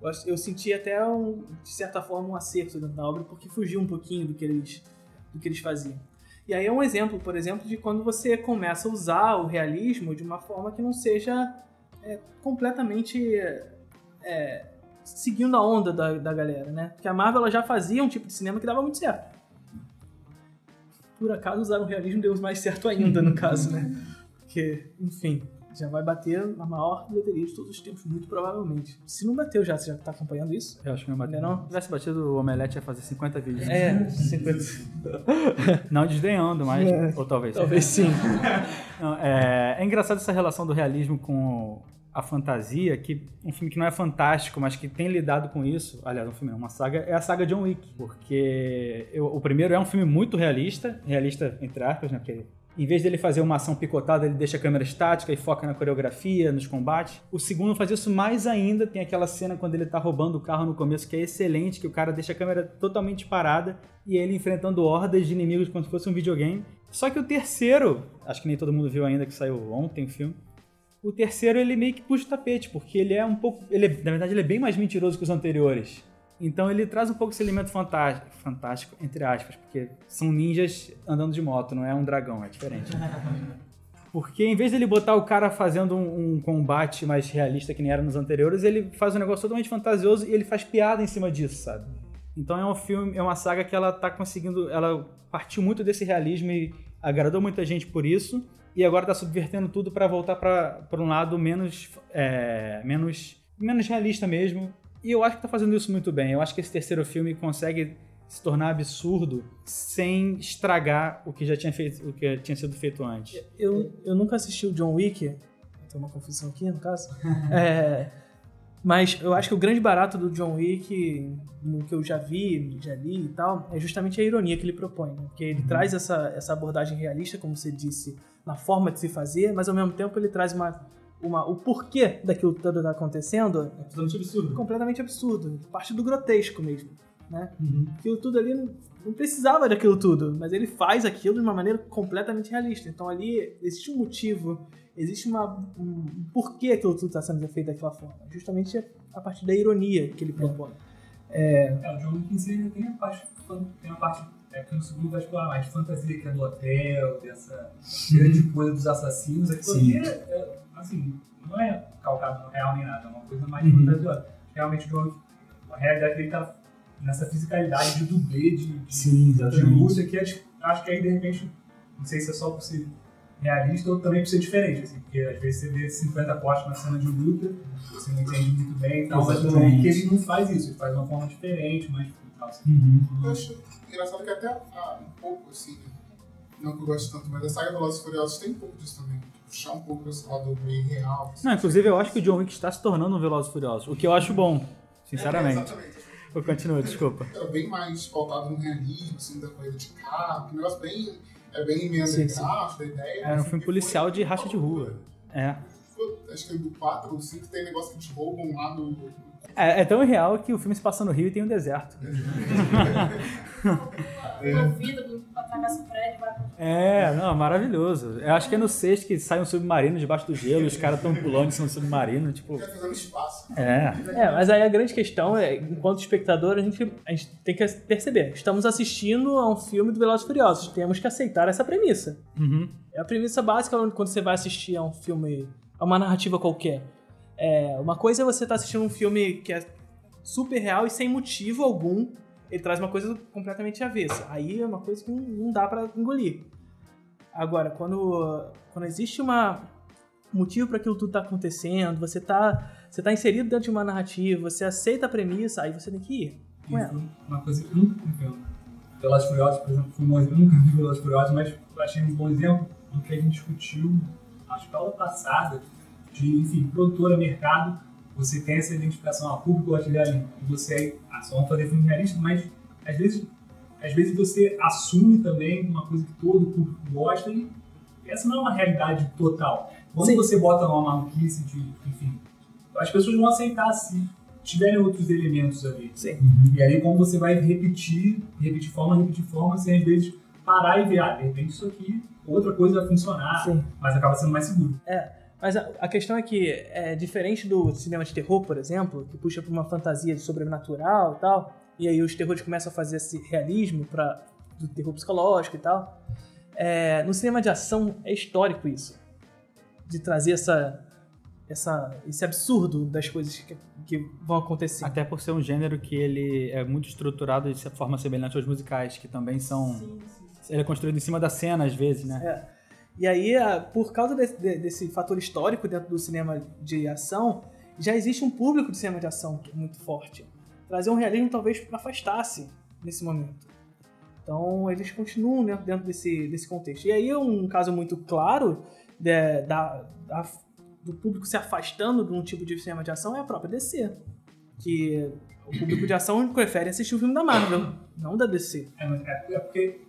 eu, senti até, um, de certa forma, um acerto dentro da obra, porque fugiu um pouquinho do que eles, do que eles faziam. E aí é um exemplo, por exemplo, de quando você começa a usar o realismo de uma forma que não seja é, completamente é, seguindo a onda da, da galera, né? Porque a Marvel ela já fazia um tipo de cinema que dava muito certo. Por acaso usaram o realismo deu mais certo ainda, no caso, né? Porque, enfim, já vai bater na maior bilheteria de todos os tempos, muito provavelmente. Se não bateu já, você já tá acompanhando isso? Eu acho que não bateu. Não? Se tivesse batido, o Omelete ia fazer 50 vídeos. É, [laughs] 50. [laughs] Não desdenhando, mas. É. Ou talvez. Talvez sim. [laughs] Não, é, é engraçado essa relação do realismo com a fantasia, que um filme que não é fantástico, mas que tem lidado com isso. Aliás, um filme, uma saga, é a saga John Wick. Porque eu- o primeiro é um filme muito realista, realista entre aspas, né? Porque em vez dele fazer uma ação picotada, ele deixa a câmera estática e foca na coreografia, nos combates. O segundo faz isso mais ainda. Tem aquela cena quando ele tá roubando o carro no começo, que é excelente, que o cara deixa a câmera totalmente parada e ele enfrentando hordas de inimigos como se fosse um videogame. Só que o terceiro, acho que nem todo mundo viu ainda que saiu ontem o filme. O terceiro ele meio que puxa o tapete, porque ele é um pouco. Ele é- na verdade, ele é bem mais mentiroso que os anteriores. Então ele traz um pouco esse elemento fantástico, fantástico, entre aspas, porque são ninjas andando de moto, não é um dragão, é diferente. [laughs] Porque em vez dele botar o cara fazendo um, um combate mais realista que nem era nos anteriores, ele faz um negócio totalmente fantasioso e ele faz piada em cima disso, sabe? Então é um filme, é uma saga que ela tá conseguindo, ela partiu muito desse realismo e agradou muita gente por isso e agora tá subvertendo tudo para voltar para um lado menos, é, menos, menos realista mesmo. E eu acho que tá fazendo isso muito bem. Eu acho que esse terceiro filme consegue se tornar absurdo sem estragar o que já tinha feito, o que tinha sido feito antes. Eu, eu nunca assisti o John Wick, tem uma confusão aqui no caso. [laughs] É, mas eu acho que o grande barato do John Wick, no que eu já vi, já li e tal, é justamente a ironia que ele propõe. Né? Porque ele traz essa, essa abordagem realista, como você disse, na forma de se fazer, mas ao mesmo tempo ele traz uma, uma, o porquê daquilo tudo tá acontecendo É totalmente absurdo. completamente absurdo. Parte do grotesco mesmo. Né? Aquilo tudo ali não, não precisava daquilo tudo, mas ele faz aquilo de uma maneira completamente realista. Então ali existe um motivo, existe uma, um um porquê aquilo tudo está sendo feito daquela forma. Justamente a partir da ironia que ele propõe. É, o John Wick em si ainda tem a parte, tem a parte é porque no segundo vai explorar mais fantasia, que é do hotel, dessa grande coisa dos assassinos. Aquilo ali é, é, assim, não é calcado no real nem nada, é uma coisa mais fantasiosa. Realmente a realidade dele tá nessa fisicalidade de dublê, de, de, Sim, de que é, tipo, acho que aí de repente, não sei se é só por ser realista ou também por ser diferente, assim, porque às vezes você vê 50 postes na cena de luta, você não entende muito bem e tal, mas Wick ele não faz isso, ele faz de uma forma diferente, mas tal, assim. Eu acho engraçado que até ah, um pouco, assim, não que eu goste tanto, mas a saga Velozes e Furiosos tem um pouco disso também. Puxar um pouco esse lado meio real. assim. Não, inclusive eu acho que o John Wick está se tornando um Velozes e Furiosos, o que eu acho bom, sinceramente. É, exatamente. Continua, desculpa. Era bem mais pautado no realismo, assim, da corrida de carro, um negócio bem. É bem meio Sim, sim. underground da ideia. Era um assim, filme que policial foi- de racha de rua. É. Acho que é do 4 ou 5 tem negócio que eles roubam lá no. É, é tão real que o filme se passa no Rio e tem um deserto. [laughs] Ouvido, atravessa o prédio, vai pro É, não, maravilhoso. Eu acho que é no sexto que sai um submarino debaixo do gelo, os caras estão pulando em cima do submarino, tipo. Fazendo espaço. É. É, mas aí a grande questão é, enquanto espectador, a gente, a gente tem que perceber. Estamos assistindo a um filme do Velozes e Furiosos. Temos que aceitar essa premissa. Uhum. É a premissa básica quando você vai assistir a um filme, a uma narrativa qualquer. É, uma coisa é você estar assistindo um filme que é super real e sem motivo algum, ele traz uma coisa completamente avessa. Aí é uma coisa que não, dá pra engolir. Agora, quando, quando existe uma um motivo para aquilo tudo tá acontecendo, você tá, você tá inserido dentro de uma narrativa, você aceita a premissa, aí você tem que ir. Ué. foi uma coisa que eu nunca entendo. Velozes e Furiosos, por exemplo, foi um bom exemplo. Eu nunca vi Velozes Furiosos, mas achei um bom exemplo do que a gente discutiu, acho que aula passada, de, enfim, produtora, mercado, você tem essa identificação, a público gosta de realista, e você ah, só vamos fazer filme realista, mas às vezes, às vezes você assume também uma coisa que todo público gosta e essa não é uma realidade total. Quando Sim. você bota uma maluquice de, enfim, as pessoas vão aceitar se tiverem outros elementos ali. Sim. E aí, como você vai repetir, repetir forma, repetir forma, sem às vezes parar e ver, ah, de repente isso aqui, outra coisa vai funcionar, Sim. mas acaba sendo mais seguro. Mas a, a questão é que, é diferente do cinema de terror, por exemplo, que puxa pra uma fantasia de sobrenatural e tal, e aí os terrores começam a fazer esse realismo pra, do terror psicológico e tal. É, no cinema de ação é histórico isso. De trazer essa, essa, esse absurdo das coisas que, que vão acontecer. Até por ser um gênero que ele é muito estruturado de forma semelhante aos musicais, que também são. Ele é construído em cima da cena, às vezes, né? É. E aí, por causa desse, de- desse fator histórico dentro do cinema de ação, já existe um público de cinema de ação é muito forte. Trazer um realismo talvez afastasse nesse momento. Então, eles continuam né, dentro desse, desse contexto. E aí, um caso muito claro de- da, da- do público se afastando de um tipo de cinema de ação é a própria DC. Que o público de ação prefere assistir o filme da Marvel, não da DC. É, é porque,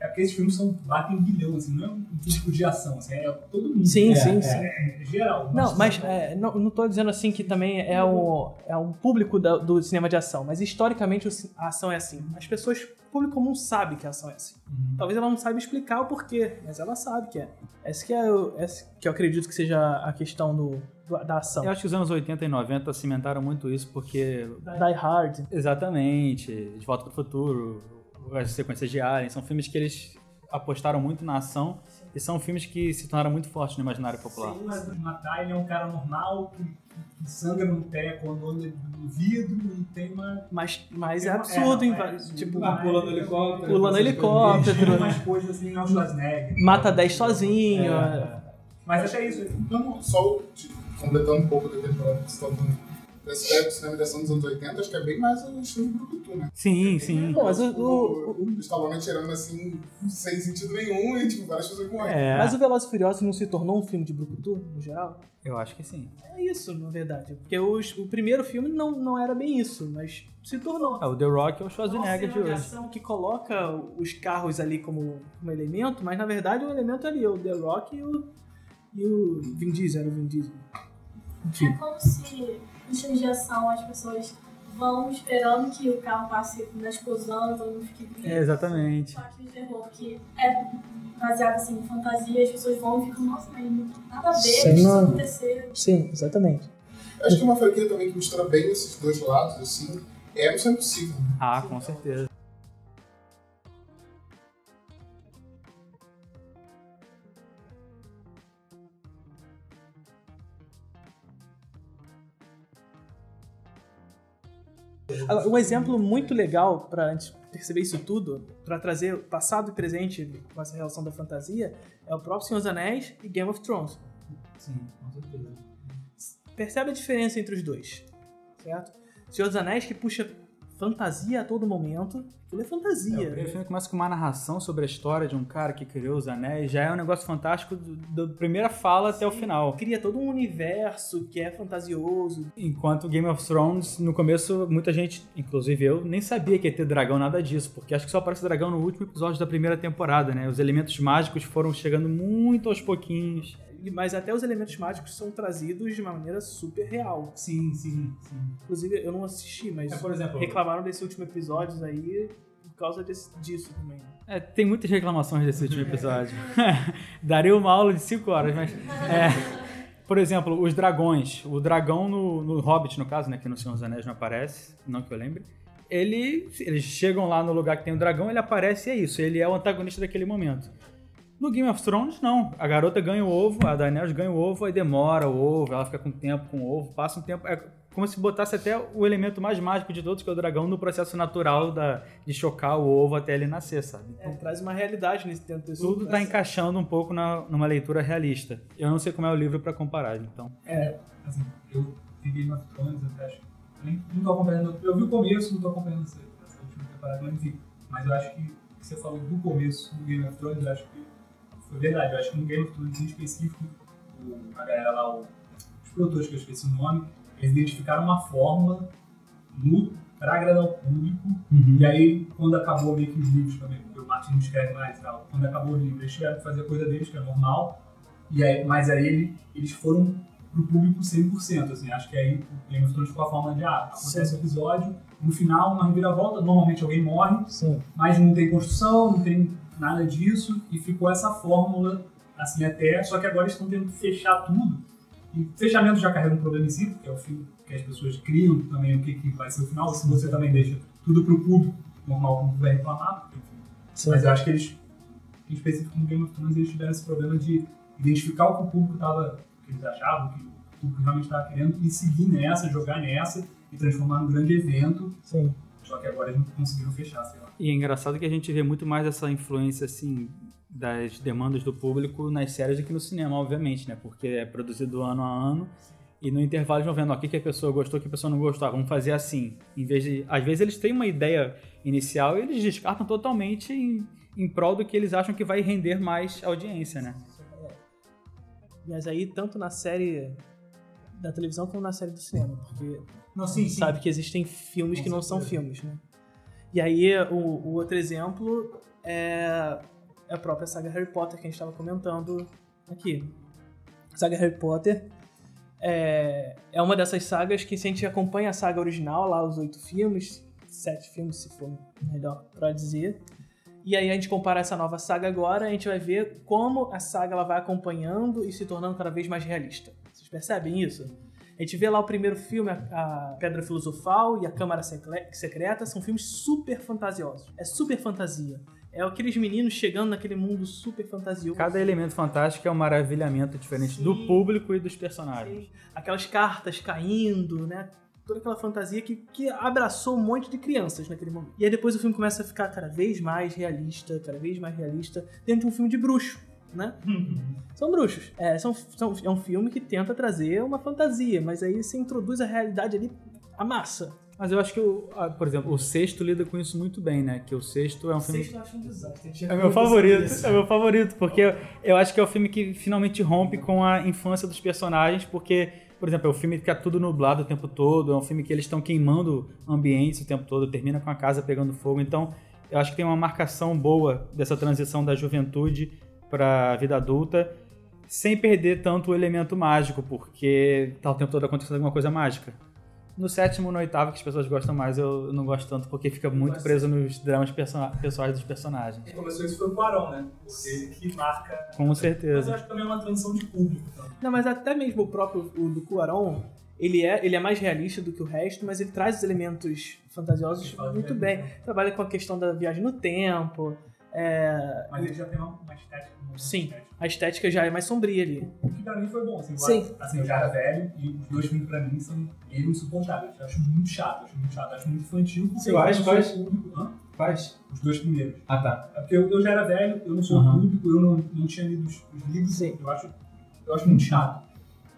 é porque esses filmes são, batem bilhão, assim, não é um tipo de ação, assim, é todo mundo. Sim, é, sim, é, sim. É, geral. Não, mas é, não, não tô dizendo assim que também é o, é um público da- do cinema de ação, mas historicamente o a ação é assim. As pessoas, o público comum sabe que a ação é assim. Talvez ela não saiba explicar o porquê, mas ela sabe que é. Essa que é, o- essa que eu acredito que seja a questão do, do- da ação. Eu acho que os anos 80 e 90 cimentaram muito isso, porque Die Hard. Exatamente. De Volta para o Futuro, as sequências de Alien, são filmes que eles apostaram muito na ação e são filmes que se tornaram muito fortes no imaginário popular. Sim, mas matar ele é um cara normal que, sangra no pé quando anda no vidro e tem uma. Mas, mas é tem uma- absurdo, é, hein? não, é absurdo, tipo, mas- pulando helicóptero. Pulando essas helicóptero. Tem umas coisas assim, ao Schwarzenegger. mata 10 sozinho. É. Mas acho que é isso. Não, só tipo, completando um pouco problema que você estava falando. Essa ideia do cinema de ação dos anos 80, acho que é bem mais o estilo do Brucutu, né? Sim, sim. Pô, mas o, Tipo, o- o Stallone tirando assim, sem sentido nenhum e tipo, várias com ele. É, mas o Velozes e Furiosos não se tornou um filme de Brucutu, no geral? eu acho que sim. É isso, na verdade. Porque os- o primeiro filme não, não era bem isso, mas se tornou. É, o The Rock é o Schwarzenegger de cena de hoje. que coloca os carros ali como, como elemento, mas na verdade o elemento ali é o The Rock e o, e o Vin Diesel, era o Vin Diesel. É como se filmes de ação as pessoas vão esperando que o carro passe na explosão, todo mundo fique É, exatamente. Só que o terror, que é baseado assim, em fantasia, as pessoas vão e ficam, nossa, mas nada a ver, Sim, isso não. aconteceu. Sim, exatamente. Acho que uma franquia também que mistura bem esses dois lados, assim, é Missão Impossível. Ah, com certeza. Agora, Um exemplo muito legal para gente perceber isso tudo, para trazer passado e presente com essa relação da fantasia, é o próprio Senhor dos Anéis e Game of Thrones. Sim, com certeza. Percebe a diferença entre os dois, certo? Senhor dos Anéis que puxa fantasia a todo momento, aquilo é É, o fantasia. primeiro filme começa com uma narração sobre a história de um cara que criou os anéis. Já é um negócio fantástico da primeira fala até o final. Cria todo um universo que é fantasioso. Enquanto Game of Thrones, no começo, muita gente, inclusive eu, nem sabia que ia ter dragão, nada disso, porque acho que só aparece dragão no último episódio da primeira temporada, né? Os elementos mágicos foram chegando muito aos pouquinhos. Mas até os elementos mágicos são trazidos de uma maneira super real. Sim, sim, sim. Inclusive, eu não assisti, mas É, por exemplo, reclamaram desse último episódio aí por causa desse- disso também. É, tem muitas reclamações desse último episódio. [laughs] Daria uma aula de 5 horas, mas. é, por exemplo, os dragões. O dragão no, no Hobbit, no caso, né? Que no Senhor dos Anéis não aparece, não que eu lembre. Ele, eles chegam lá no lugar que tem o dragão, ele aparece e é isso. Ele é o antagonista daquele momento. No Game of Thrones, não. A garota ganha o ovo, a Daenerys ganha o ovo, aí demora o ovo, ela fica com tempo com o ovo, passa um tempo. É como se botasse até o elemento mais mágico de todos, que é o dragão, no processo natural da, de chocar o ovo até ele nascer, sabe? É, traz uma realidade nesse dentro desse Tudo tá encaixando um pouco na, numa leitura realista. Eu não sei como é o livro pra comparar, então. Assim, eu vi Game of Thrones, até acho. Eu nem- não tô acompanhando. Eu vi o começo, não tô acompanhando essa, essa última temporada, mas enfim. Mas eu acho que o que você falou do começo do Game of Thrones, eu acho que foi verdade. Eu acho que no Game of Thrones em específico, o, a galera lá, o- os produtores que eu esqueci o nome, eles identificaram uma fórmula no, pra agradar o público. E aí, quando acabou meio que os livros também, porque o Martin não escreve mais e tal, quando acabou o livro, eles tiveram que fazer a coisa deles, que é normal. E aí, mas aí ele- eles foram pro público 100%, assim, acho que aí o Game of Thrones ficou a forma de, ah, acontece o episódio, no final uma reviravolta, normalmente alguém morre, Sim. mas não tem construção, não tem nada disso, e ficou essa fórmula, assim, até, só que agora estão tendo que fechar tudo, e fechamento já carrega um problema em si, porque é o fim que as pessoas criam também o que, que vai ser o final, se você também deixa tudo pro público, normal, como vai reclamar, Sim. mas eu acho que eles, em específico no Game of Thrones, eles tiveram esse problema de identificar o que o público tava, que eles achavam, que o público realmente estava querendo, e seguir nessa, jogar nessa, e transformar num grande evento, Sim. Só que agora eles não conseguiram fechar, sei lá. E é engraçado que a gente vê muito mais essa influência, assim, das demandas do público nas séries do que no cinema, obviamente, né? Porque é produzido ano a ano. E no intervalo eles vão vendo ó, o que, que a pessoa gostou, o que a pessoa não gostou. Ah, vamos fazer assim. Em vez de. Às vezes eles têm uma ideia inicial e eles descartam totalmente em, em prol do que eles acham que vai render mais audiência, né? Mas aí, tanto na série da televisão como na série do cinema, porque Não, sim, sim. sabe que existem filmes Com que não são certeza. filmes, né? E aí, o, o outro exemplo é é a própria saga Harry Potter que a gente estava comentando aqui. A saga Harry Potter é, é uma dessas sagas que, se a gente acompanha a saga original, lá os oito filmes, sete filmes, se for melhor pra dizer, E aí a gente compara essa nova saga agora, a gente vai ver como a saga ela vai acompanhando e se tornando cada vez mais realista. Vocês percebem isso? A gente vê lá o primeiro filme, a, a Pedra Filosofal e a Câmara Secreta, são filmes super fantasiosos. É super fantasia. É aqueles meninos chegando naquele mundo super fantasioso. Cada elemento fantástico é um maravilhamento diferente do Sim. público e dos personagens. Sim. Aquelas cartas caindo, né? Toda aquela fantasia que, que abraçou um monte de crianças naquele momento. E aí depois o filme começa a ficar cada vez mais realista, cada vez mais realista, dentro de um filme de bruxo, né? São bruxos. É, são, são- é um filme que tenta trazer uma fantasia, mas aí você introduz a realidade ali, a massa. Mas eu acho que, o, por exemplo, o sexto lida com isso muito bem, né? Que o sexto é um filme. eu acho um desastre. É meu favorito, é meu favorito, porque eu, eu acho que é o filme que finalmente rompe com a infância dos personagens, porque, por exemplo, é o filme que é tudo nublado o tempo todo, é um filme que eles estão queimando ambientes o tempo todo, termina com a casa pegando fogo, então eu acho que tem uma marcação boa dessa transição da juventude para a vida adulta, sem perder tanto o elemento mágico, porque tá o tempo todo acontecendo alguma coisa mágica. No sétimo e no oitavo, que as pessoas gostam mais, eu não gosto tanto, porque fica muito preso nos dramas pessoais dos personagens. Quem começou isso foi o Quaron, né? Porque ele que marca. Com Mas certeza. eu acho que também é uma transição de público. Então. Não, mas até mesmo o próprio o do Cuarón, ele é, ele é mais realista do que o resto, mas ele traz os elementos fantasiosos muito bem. bem. Trabalha com a questão da viagem no tempo, é, Mas ele já tem uma, uma estética. uma Sim. estética. a estética já é mais sombria ali. O que pra mim foi bom. Assim, Sim. eu, assim, eu já era velho e os dois filmes pra mim são meio insuportáveis. Eu acho muito chato, acho muito chato, acho muito infantil. porque Quais, eu não sou quais? público. Hã? Faz? Os dois primeiros. Ah, tá. É porque eu, eu já era velho, eu não sou Aham. público, eu não, não tinha lido os, os livros. Sim. Eu acho, eu acho muito chato.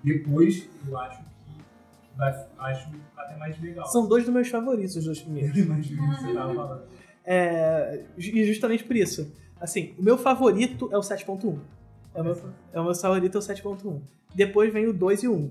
Depois, eu acho que vai, acho até mais legal. São dois dos meus favoritos, os dois primeiros. [laughs] Imagina o É, e justamente por isso. Assim, o meu favorito é o 7.1. É o meu, é o meu favorito é o 7.1. Depois vem o 2 e o 1.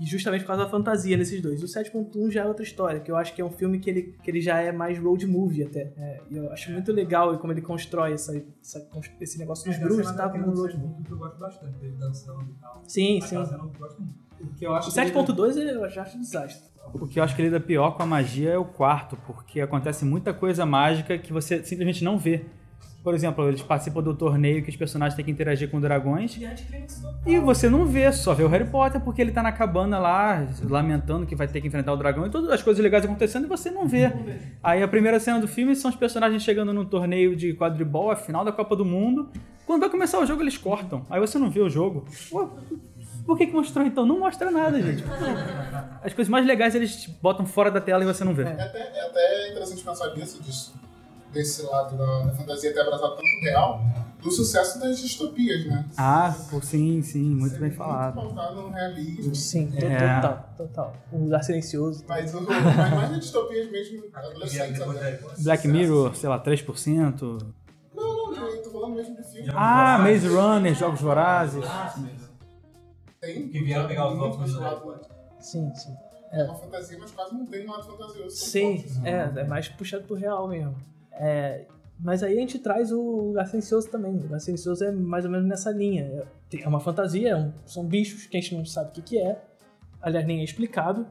E justamente por causa da fantasia nesses dois. O 7.1 já é outra história, que eu acho que é um filme que ele, que ele já é mais road movie até. É, e eu acho muito legal como ele constrói essa, essa- esse negócio dos bruxos e tal, como road movie. é muito que eu gosto bastante, dele dançando e tal. Sim, sim. cena eu gosto muito. O que eu O acho que 7.2 eu já acho um desastre. O que eu acho que lida pior com a magia é o quarto, porque acontece muita coisa mágica que você simplesmente não vê. Por exemplo, eles participam do torneio que os personagens têm que interagir com dragões e você não vê, só vê o Harry Potter porque ele tá na cabana lá, lamentando que vai ter que enfrentar o dragão e todas as coisas legais acontecendo e você não vê. Aí a primeira cena do filme são os personagens chegando num torneio de quadribol, a final da Copa do Mundo. Quando vai começar o jogo, eles cortam. Aí você não vê o jogo. Ué, por que, que mostrou então? Não mostra nada, gente. As coisas mais legais eles botam fora da tela e você não vê. É até, é até interessante pensar nisso, disso, desse lado da, da fantasia ter abraçado tanto real, do sucesso das distopias, né? Ah, sim, sim, muito bem Sempre falado. Muito pautado no realismo. Sim, É. total, total. Um lugar silencioso. Mas, o- mas mais as distopias mesmo, adolescentes até. Black Mirror, sei lá, 3%. Não, não, eu tô falando mesmo de filme. Ah, Maze Runner, Jogos Vorazes. Tem. Que vieram pegar os óculos, né? Sim, sim. É uma fantasia, mas quase não tem um lado fantasioso. Sim, é, é mais puxado pro real mesmo. É, mas aí a gente traz o Lugar Silencioso também. O Lugar Silencioso é mais ou menos nessa linha. É- É uma fantasia, é um- são bichos que a gente não sabe o que, que é. Aliás, nem é explicado.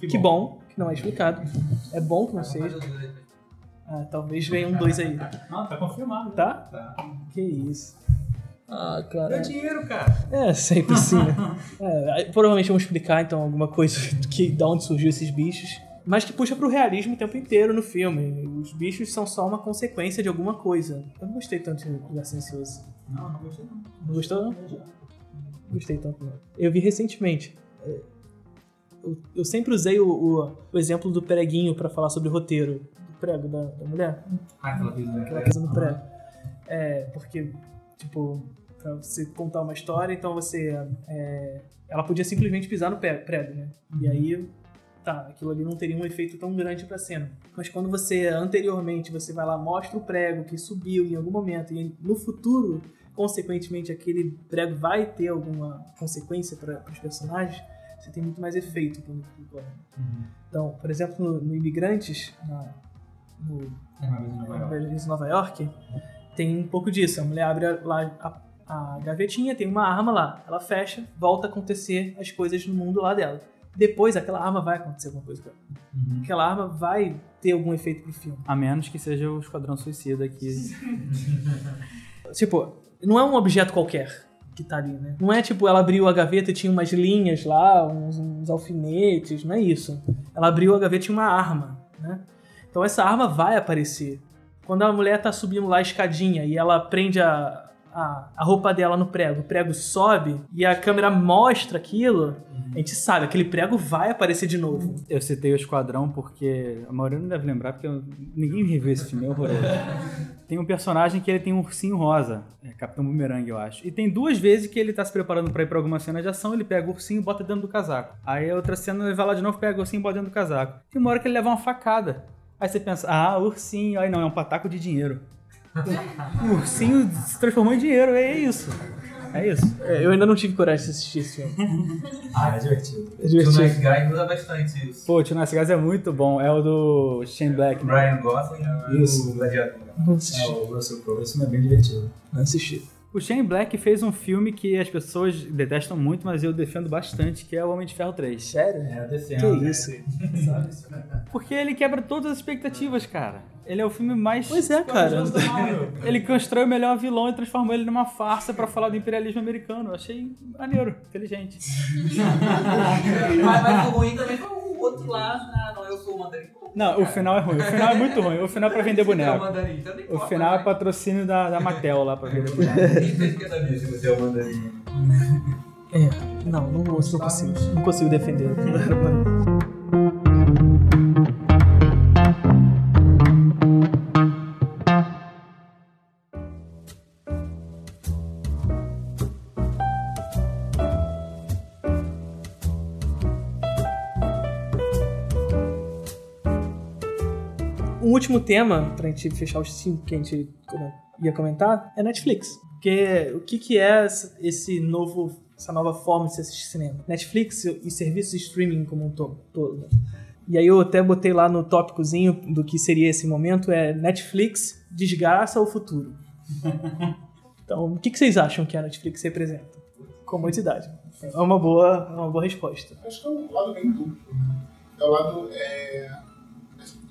Que, bom. que não é explicado. É bom que não seja. Ah, talvez venha um dois aí. Não, tá confirmado. Tá? Tá. Que isso. Ah, cara. Deu dinheiro, cara. É, sempre sim. né? [laughs] É, provavelmente vamos explicar então alguma coisa que da onde surgiu esses bichos. Mas que puxa pro realismo o tempo inteiro no filme. Os bichos são só uma consequência de alguma coisa. Eu não gostei tanto de Lugar Silencioso. Não, não gostei não. Não gostou, não? Gostei tanto, não. Eu vi recentemente. É, Eu, eu sempre usei o, o, o exemplo do preguinho pra falar sobre o roteiro. Do prego da, da mulher. Ah, aquela né? Aquela coisa no prego. É, porque, tipo, pra você contar uma história, então você. é, ela podia simplesmente pisar no prego, né? E aí, tá, aquilo ali não teria um efeito tão grande pra cena. Mas quando você, anteriormente, você vai lá, mostra o prego que subiu em algum momento, e no futuro, consequentemente, aquele prego vai ter alguma consequência para os personagens, você tem muito mais efeito quando ocorre. Então, por exemplo, no, no Imigrantes, na- no É Nova York, tem um pouco disso. A mulher abre lá a, a gavetinha, tem uma arma lá. Ela fecha, volta a acontecer as coisas no mundo lá dela. Depois aquela arma vai acontecer alguma coisa com ela. Uhum. Aquela arma vai ter algum efeito pro filme. A menos que seja o Esquadrão Suicida que. [laughs] Tipo, não é um objeto qualquer que tá ali, né? Não é tipo, ela abriu a gaveta e tinha umas linhas lá, uns, uns alfinetes, não é isso. Ela abriu a gaveta e tinha uma arma, né? Então essa arma vai aparecer. Quando a mulher tá subindo lá a escadinha e ela prende a, a, a roupa dela no prego, o prego sobe e a câmera mostra aquilo, a gente sabe, aquele prego vai aparecer de novo. Eu citei o Esquadrão porque a maioria não deve lembrar, porque eu- ninguém revê esse filme, é horroroso. [laughs] Tem um personagem que ele tem um ursinho rosa, é Capitão Boomerang, eu acho. E tem duas vezes que ele tá se preparando pra ir pra alguma cena de ação, ele pega o ursinho e bota dentro do casaco. Aí a outra cena ele vai lá de novo, pega o ursinho e bota dentro do casaco. Tem uma hora que ele leva uma facada. Aí você pensa, ah, ursinho. Aí não, é um pataco de dinheiro. O [laughs] ursinho se transformou em dinheiro, é isso. É isso. É, eu ainda não tive coragem de assistir esse filme. [laughs] Ah, é divertido. É O divertido. Nice Guy usa bastante isso. Pô, o Tio Nice Guys é muito bom. É o do Shane Black, né? Ryan Gosling e Isso. o Gladiador. Não É, assisti. o Russell Crowe, esse filme é bem divertido. Não assisti. O Shane Black fez um filme que as pessoas detestam muito, mas eu defendo bastante, que é o Homem de Ferro 3. Sério? É, eu Que defendo. [laughs] isso? Porque ele quebra todas as expectativas, cara. Ele é o filme mais. Pois é, cara. Ele constrói o melhor vilão e transformou ele numa farsa pra falar do imperialismo americano. Eu achei maneiro, inteligente. [laughs] Mas, mas o ruim também foi o outro lá. Ah, não, eu sou o mandarim. Não, o final é ruim. O final é muito ruim. O final é pra vender É o boneco. mandarim, então O final é né? patrocínio da, da Mattel lá pra vender boneco. [laughs] Quem fez que saber se você é o mandarim? É. Não, não, vou- não consigo. Não consigo defender. O [laughs] último tema, pra gente fechar os cinco que a gente ia comentar, é Netflix. Porque o que, que é essa- esse novo, essa nova forma de se assistir cinema? Netflix e serviços de streaming como um to- todo. E aí eu até botei lá no tópicozinho do que seria esse momento, é Netflix desgraça o futuro. [laughs] Então, o que, que vocês acham que a Netflix representa? Comodidade. É uma boa, é uma boa resposta. Acho que é um lado bem duplo. É o lado. é,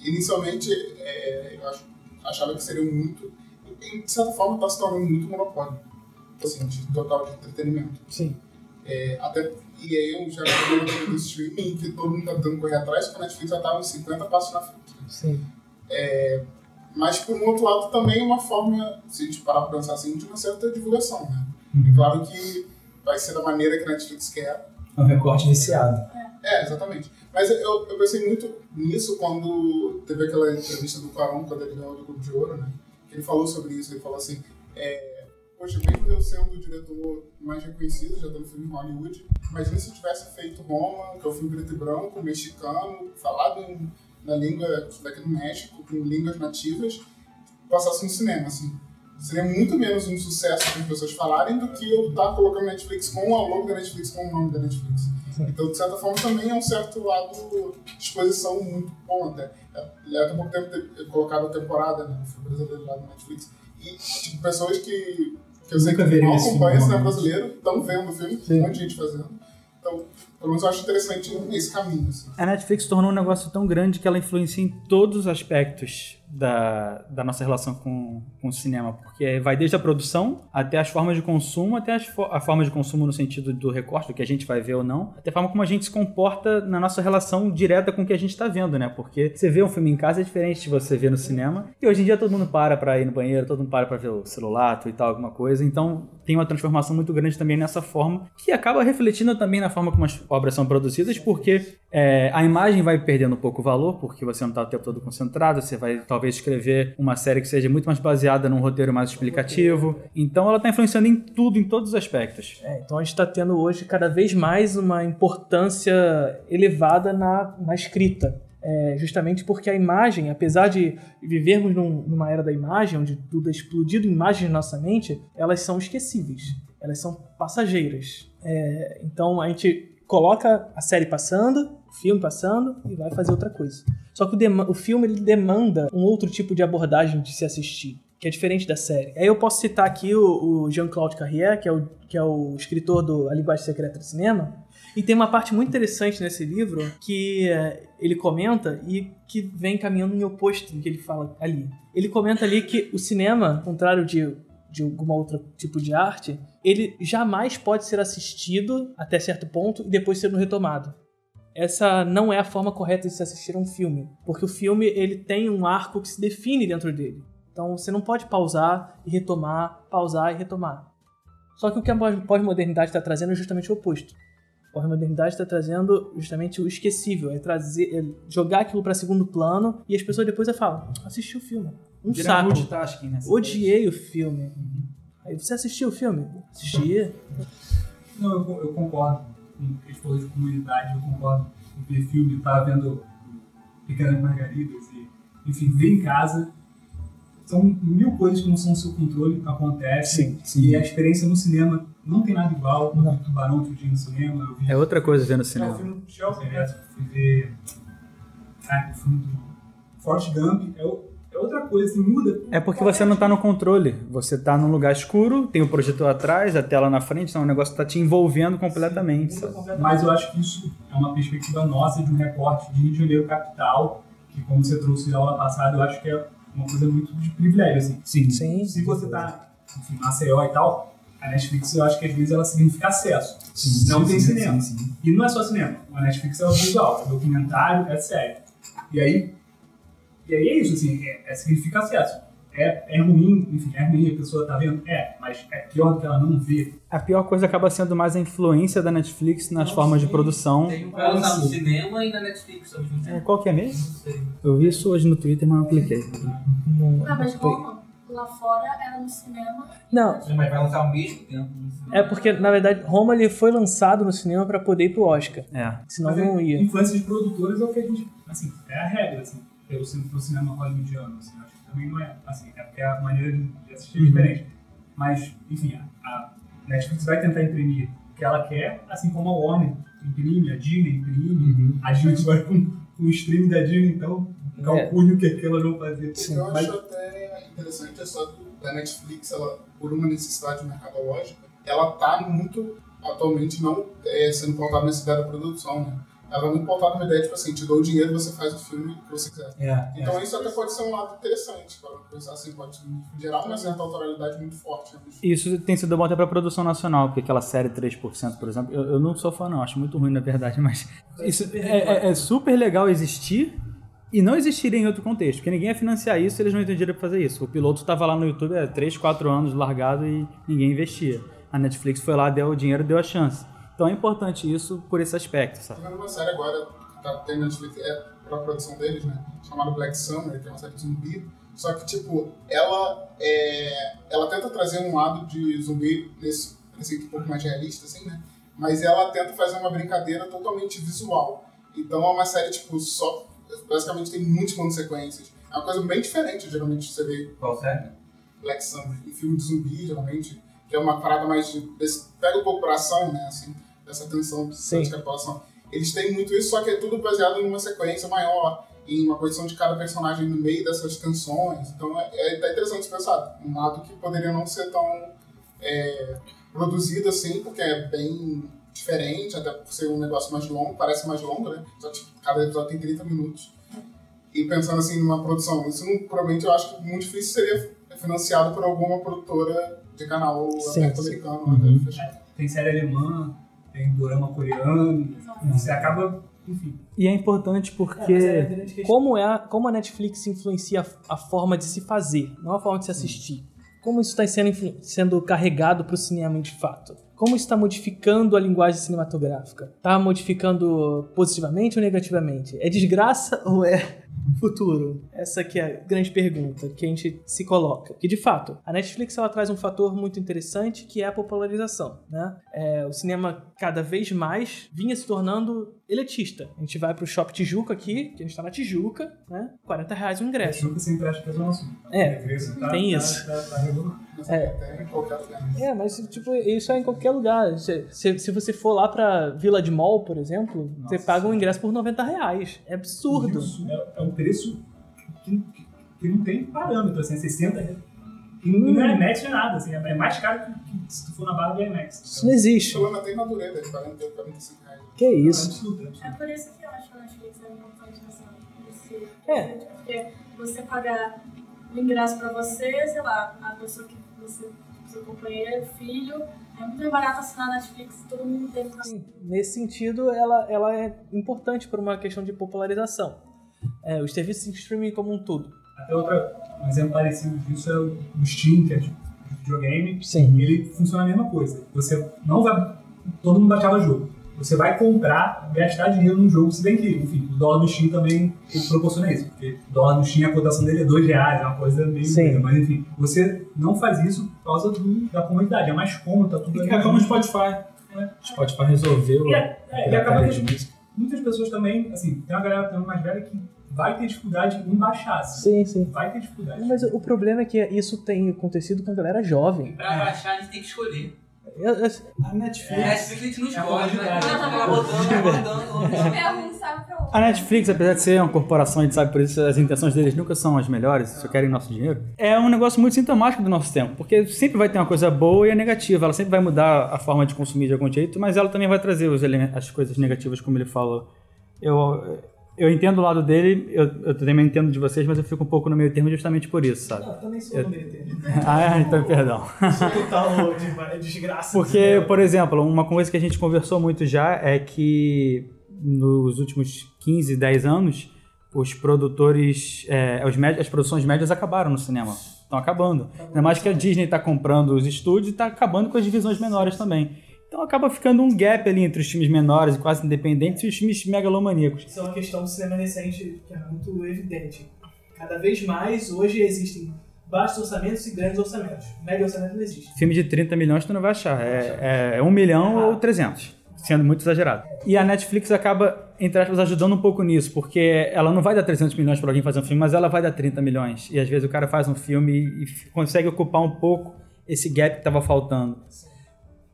inicialmente, é, eu acho- achava que seria muito. e, De certa forma, está se tornando muito monopólio. Assim, de total de entretenimento. Sim. É, até, e aí eu já falei do streaming que todo mundo está tentando correr atrás, porque a Netflix já estava uns 50 passos na frente. né? Sim. Mas, por um outro lado, também é uma forma, se a gente parar para pensar assim, de uma certa divulgação. Né? É claro que vai ser da maneira que a Netflix quer, É um recorte viciado. É, exatamente. Mas eu, eu pensei muito nisso quando teve aquela entrevista do Quaron, quando ele ganhou o Globo de Ouro, né? Ele falou sobre isso. Ele falou assim: é, Poxa, mesmo eu sendo o diretor mais reconhecido, já dando filme em Hollywood, imagina se eu tivesse feito Roma, que é um filme preto e branco, mexicano, falado em- na língua daqui do México, com línguas nativas, passasse no cinema, assim. Seria muito menos um sucesso para as pessoas falarem do que eu estar colocando Netflix com a logo da Netflix, com o nome da Netflix. Então, de certa forma, também é um certo lado de exposição muito bom até. É, Até pouco tempo ter colocado a temporada, né? Foi brasileiro lá no Netflix. E, tipo, pessoas que, que eu sei que não esse filme, acompanham cinema brasileiro, estão vendo o filme, tem um monte de gente fazendo. Então, pelo menos eu acho interessante esse caminho, assim. A Netflix tornou um negócio tão grande que ela influencia em todos os aspectos da, da nossa relação com, com o cinema, porque vai desde a produção até as formas de consumo, até as fo- a forma de consumo no sentido do recorte, do que a gente vai ver ou não, até a forma como a gente se comporta na nossa relação direta com o que a gente está vendo, né? Porque você vê um filme em casa é diferente de você ver no cinema, e hoje em dia todo mundo para para ir no banheiro, todo mundo para para ver o celular, tweetar alguma coisa, então tem uma transformação muito grande também nessa forma, que acaba refletindo também na forma como as obras são produzidas, porque é, a imagem vai perdendo um pouco o valor, porque você não está o tempo todo concentrado, você vai talvez escrever uma série que seja muito mais baseada num roteiro mais explicativo. Então ela está influenciando em tudo, em todos os aspectos. É, então a gente está tendo hoje cada vez mais uma importância elevada na, na escrita. É, justamente porque a imagem, apesar de vivermos num- numa era da imagem, onde tudo é explodido imagens na nossa mente, elas são esquecíveis, elas são passageiras. É, então a gente coloca a série passando, o filme passando e vai fazer outra coisa. Só que o, o filme ele demanda um outro tipo de abordagem de se assistir, que é diferente da série. Aí eu posso citar aqui o, o Jean-Claude Carrière, que é o, que é o escritor do A Linguagem Secreta do Cinema, e tem uma parte muito interessante nesse livro que é, ele comenta e que vem caminhando em oposto do que ele fala ali. Ele comenta ali que o cinema, ao contrário de, de algum outro tipo de arte, ele jamais pode ser assistido até certo ponto e depois ser retomado. Essa não é a forma correta de se assistir a um filme, porque o filme ele tem um arco que se define dentro dele. Então você não pode pausar e retomar, pausar e retomar. Só que o que a pós-modernidade está trazendo é justamente o oposto. A pós-modernidade está trazendo justamente o esquecível, é trazer, é jogar aquilo para segundo plano e as pessoas depois falam, assisti o filme, um Vira saco, multitasking, né? odiei o filme. Aí você assistiu o filme? Assisti. Não, eu, eu concordo com a falou de comunidade, eu concordo com ver filme, tá vendo Pequenas Margaridas e, enfim, ver em casa. São mil coisas que não são do seu controle, acontecem. Sim, E a experiência no cinema não tem nada igual. Eu vi Tubarão outro dia no cinema, eu vi É outra coisa ver no Não, cinema. o filme do Chelsea, né? Fui ver. Ah, o filme do Forrest Gump. É, o- é outra coisa, assim, muda. É porque você não tá no controle. Você tá num lugar escuro, tem o projetor atrás, a tela na frente, então o negócio tá te envolvendo completamente. sabe? Mas eu acho que isso é uma perspectiva nossa de um recorte de Rio de Janeiro capital, que como você trouxe na aula passada, eu acho que é uma coisa muito de privilégio, assim. Sim. Sim. Se você tá, enfim, Maceió e tal, a Netflix eu acho que às vezes ela significa acesso. não tem cinema. E não é só cinema. A Netflix é visual, é documentário, é série. E aí, e aí é isso, assim, é, é significa acesso. É, é ruim, enfim, é ruim a pessoa tá vendo? É, mas é pior do que ela não vê. A pior coisa acaba sendo mais a influência da Netflix nas formas de produção. Tem um cara tá no cinema e na Netflix ao mesmo tempo. É, qual que é mesmo? Não sei. Eu vi isso hoje no Twitter, mas não cliquei. Ah, mas Roma, lá fora era no cinema. Não, Mas vai lançar ao mesmo tempo no cinema. é porque, na verdade, Roma ele foi lançado no cinema para poder ir pro Oscar. É. Senão Mas não é- ia. Influência de produtores é o que a gente, assim, é a regra, assim, pelo, pro cinema hollywoodiano, assim, acho que também não é, assim, é porque a maneira de assistir é diferente. Mas, enfim, a, a Netflix vai tentar imprimir o que ela quer, assim como a Warner imprime, a Disney imprime, a Disney vai com, com o streaming da Disney, então calcule o que, é que elas vão fazer. O que eu Mas- acho até interessante é só que a Netflix, ela, por uma necessidade mercadológica, ela tá muito, atualmente, não é, sendo pautada nessa ideia da produção, né? Ela é muito pautada na ideia, tipo assim, te dou o dinheiro você faz o filme que você quiser. É, Então isso até pode ser um lado interessante, para pensar assim, pode gerar uma certa autoralidade muito forte. Né? Isso tem sido bom até pra produção nacional, porque aquela série 3%, por exemplo, eu, eu não sou fã, não, acho muito ruim, na verdade, mas isso é, é- é super legal existir e não existir em outro contexto, porque ninguém ia financiar isso eles não dinheiro pra fazer isso. O piloto tava lá no YouTube há 3, 4 anos largado e ninguém investia. A Netflix foi lá, deu o dinheiro, deu a chance. Então é importante isso por esse aspecto, sabe? Tô vendo uma série agora, que tá tendo Netflix, é pra produção deles, né? Chamada Black Summer, que é uma série de zumbi. Só que, tipo, ela, é, ela tenta trazer um lado de zumbi nesse princípio um pouco mais realista, assim, né? Mas ela tenta fazer uma brincadeira totalmente visual. Então é uma série, tipo, só. Basicamente tem muitas planos sequências. É uma coisa bem diferente, geralmente, você vê Qual série? Black Summer em filme de zumbi, geralmente, que é uma parada mais pega um pouco pra ação, né? Assim, dessa tensão Sim. de capitulação. Eles têm muito isso, só que é tudo baseado numa sequência maior, em uma posição de cada personagem no meio dessas tensões. Então é, é tá interessante pensar. Um lado que poderia não ser tão é, produzido assim, porque é bem diferente, até por ser um negócio mais longo, parece mais longo, né? Só que cada episódio tem 30 minutos. E pensando assim numa produção, isso não, provavelmente eu acho que muito difícil seria financiado por alguma produtora de canal aberto americano. Uhum. né, fechado. Tem série alemã, tem dorama coreano, você acaba, enfim, E é importante porque. Como, é a, como a Netflix influencia a, a forma de se fazer, não a forma de se assistir. Como isso está sendo, sendo carregado para o cinema de fato. Como isso está modificando a linguagem cinematográfica. Está modificando positivamente ou negativamente? É desgraça ou é futuro? Essa que é a grande pergunta que a gente se coloca. Que de fato, a Netflix ela traz um fator muito interessante que é a popularização. Né? É, o cinema cada vez mais vinha se tornando elitista. A gente vai pro Shopping Tijuca aqui, que a gente tá na Tijuca, né? 40 reais o ingresso. nunca sempre acha que é zona sul. É, Preço tá- tem tá- isso. Tá, tá É. É, mas tipo, isso é em qualquer lugar. Se, se, se você for lá pra Vila de Mall, por exemplo, você paga um ingresso por 90 reais. É absurdo. Isso é, é um preço que, que- não tem parâmetro, assim, é 60 reais. E no IMAX não é nada, assim, é mais caro que, se tu for na barra do IMAX. Isso não existe. Pelo menos tem Madureira, de 40, 45 reais. Que isso? Absurdo, absurdo. É por isso que eu acho que a Netflix é importante nessa, nesse É. Porque você pagar o ingresso pra você, sei lá, a pessoa que você, seu companheiro, filho, é muito barato assinar a Netflix, todo mundo tem que Sim, Nesse sentido, ela, ela é importante por uma questão de popularização. É, os serviços de streaming como um todo. Até outra, um exemplo parecido disso é o Steam, que é de de videogame. Sim. Ele funciona a mesma coisa. Você não vai. Todo mundo baixava jogo. Você vai comprar, gastar dinheiro num jogo, se bem que, enfim, o dólar do Steam também proporciona isso. Porque o dólar do Steam, a cotação dele é 2 reais, é uma coisa meio. Sim. doida. Mas enfim, você não faz isso por causa do- da comunidade. É mais cômodo, tá tudo ali. É como o Spotify. O Spotify resolveu E, é- é, e acaba que muitas pessoas também, assim, tem uma galera também mais velha que vai ter dificuldade em baixar. assim. Sim, sim. Vai ter dificuldade. Mas o problema é que isso tem acontecido com a galera jovem. Pra baixar, a gente tem que escolher. Eu- eu- A Netflix. É, a gente não É escolhe, né? É um sabe pra outro. A Netflix, apesar de ser uma corporação, a gente sabe por isso, as intenções deles nunca são as melhores, só querem nosso dinheiro. É um negócio muito sintomático do nosso tempo, porque sempre vai ter uma coisa boa e a negativa. Ela sempre vai mudar a forma de consumir de algum jeito, mas ela também vai trazer os elementos, as coisas negativas, como ele falou. Eu, eu entendo o lado dele, eu, eu também entendo de vocês, mas eu fico um pouco no meio termo justamente por isso, sabe? Eu também sou Eu- no meio termo. [laughs] Ah, então perdão. Sou total de- desgraça. Porque, por exemplo, uma coisa que a gente conversou muito já é que nos últimos 15, 10 anos, os produtores, é, os médios- as produções médias acabaram no cinema. Estão acabando. Ainda mais que a Disney está comprando os estúdios e está acabando com as divisões menores também. Então acaba ficando um gap ali entre os filmes menores e quase independentes e os filmes megalomaníacos. Isso é uma questão do cinema recente que é muito evidente. Cada vez mais, hoje existem baixos orçamentos e grandes orçamentos. Médio orçamento não existe. Filme de 30 milhões tu não vai achar. É, é 1 milhão ou 300. Sendo muito exagerado. E a Netflix acaba, entre aspas, ajudando um pouco nisso, porque ela não vai dar 300 milhões para alguém fazer um filme, mas ela vai dar 30 milhões. E às vezes o cara faz um filme e, e consegue ocupar um pouco esse gap que estava faltando.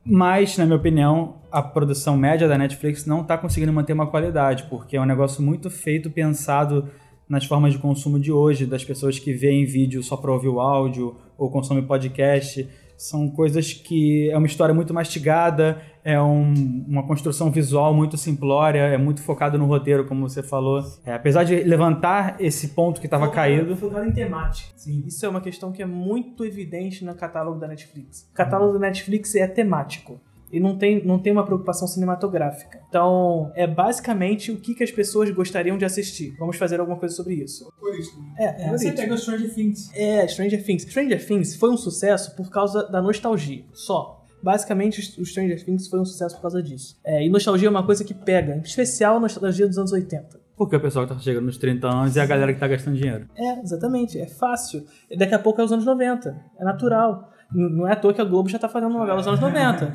Mas, na minha opinião, a produção média da Netflix não está conseguindo manter uma qualidade, porque é um negócio muito feito, pensado nas formas de consumo de hoje, das pessoas que veem vídeo só para ouvir o áudio ou consomem podcast. São coisas que é uma história muito mastigada, é um- uma construção visual muito simplória, é muito focado no roteiro, como você falou. É, apesar de levantar esse ponto que estava caído, Focado em temática. Sim. Isso é uma questão que é muito evidente no catálogo da Netflix. O catálogo da Netflix é temático. E não tem, não tem uma preocupação cinematográfica. Então, é basicamente o que, que as pessoas gostariam de assistir. Vamos fazer alguma coisa sobre isso. Algoritmo. É, É, é, você pega o Stranger Things. é Stranger Things. Stranger Things foi um sucesso por causa da nostalgia, só. Basicamente, o Stranger Things foi um sucesso por causa disso. É, e nostalgia é uma coisa que pega, em especial a nostalgia dos anos 80. porque o pessoal que tá chegando nos 30 anos é a galera que tá gastando dinheiro. É, exatamente. É fácil. E daqui a pouco é os anos 90. É natural. N- Não é à toa que a Globo já tá fazendo novela dos anos 90.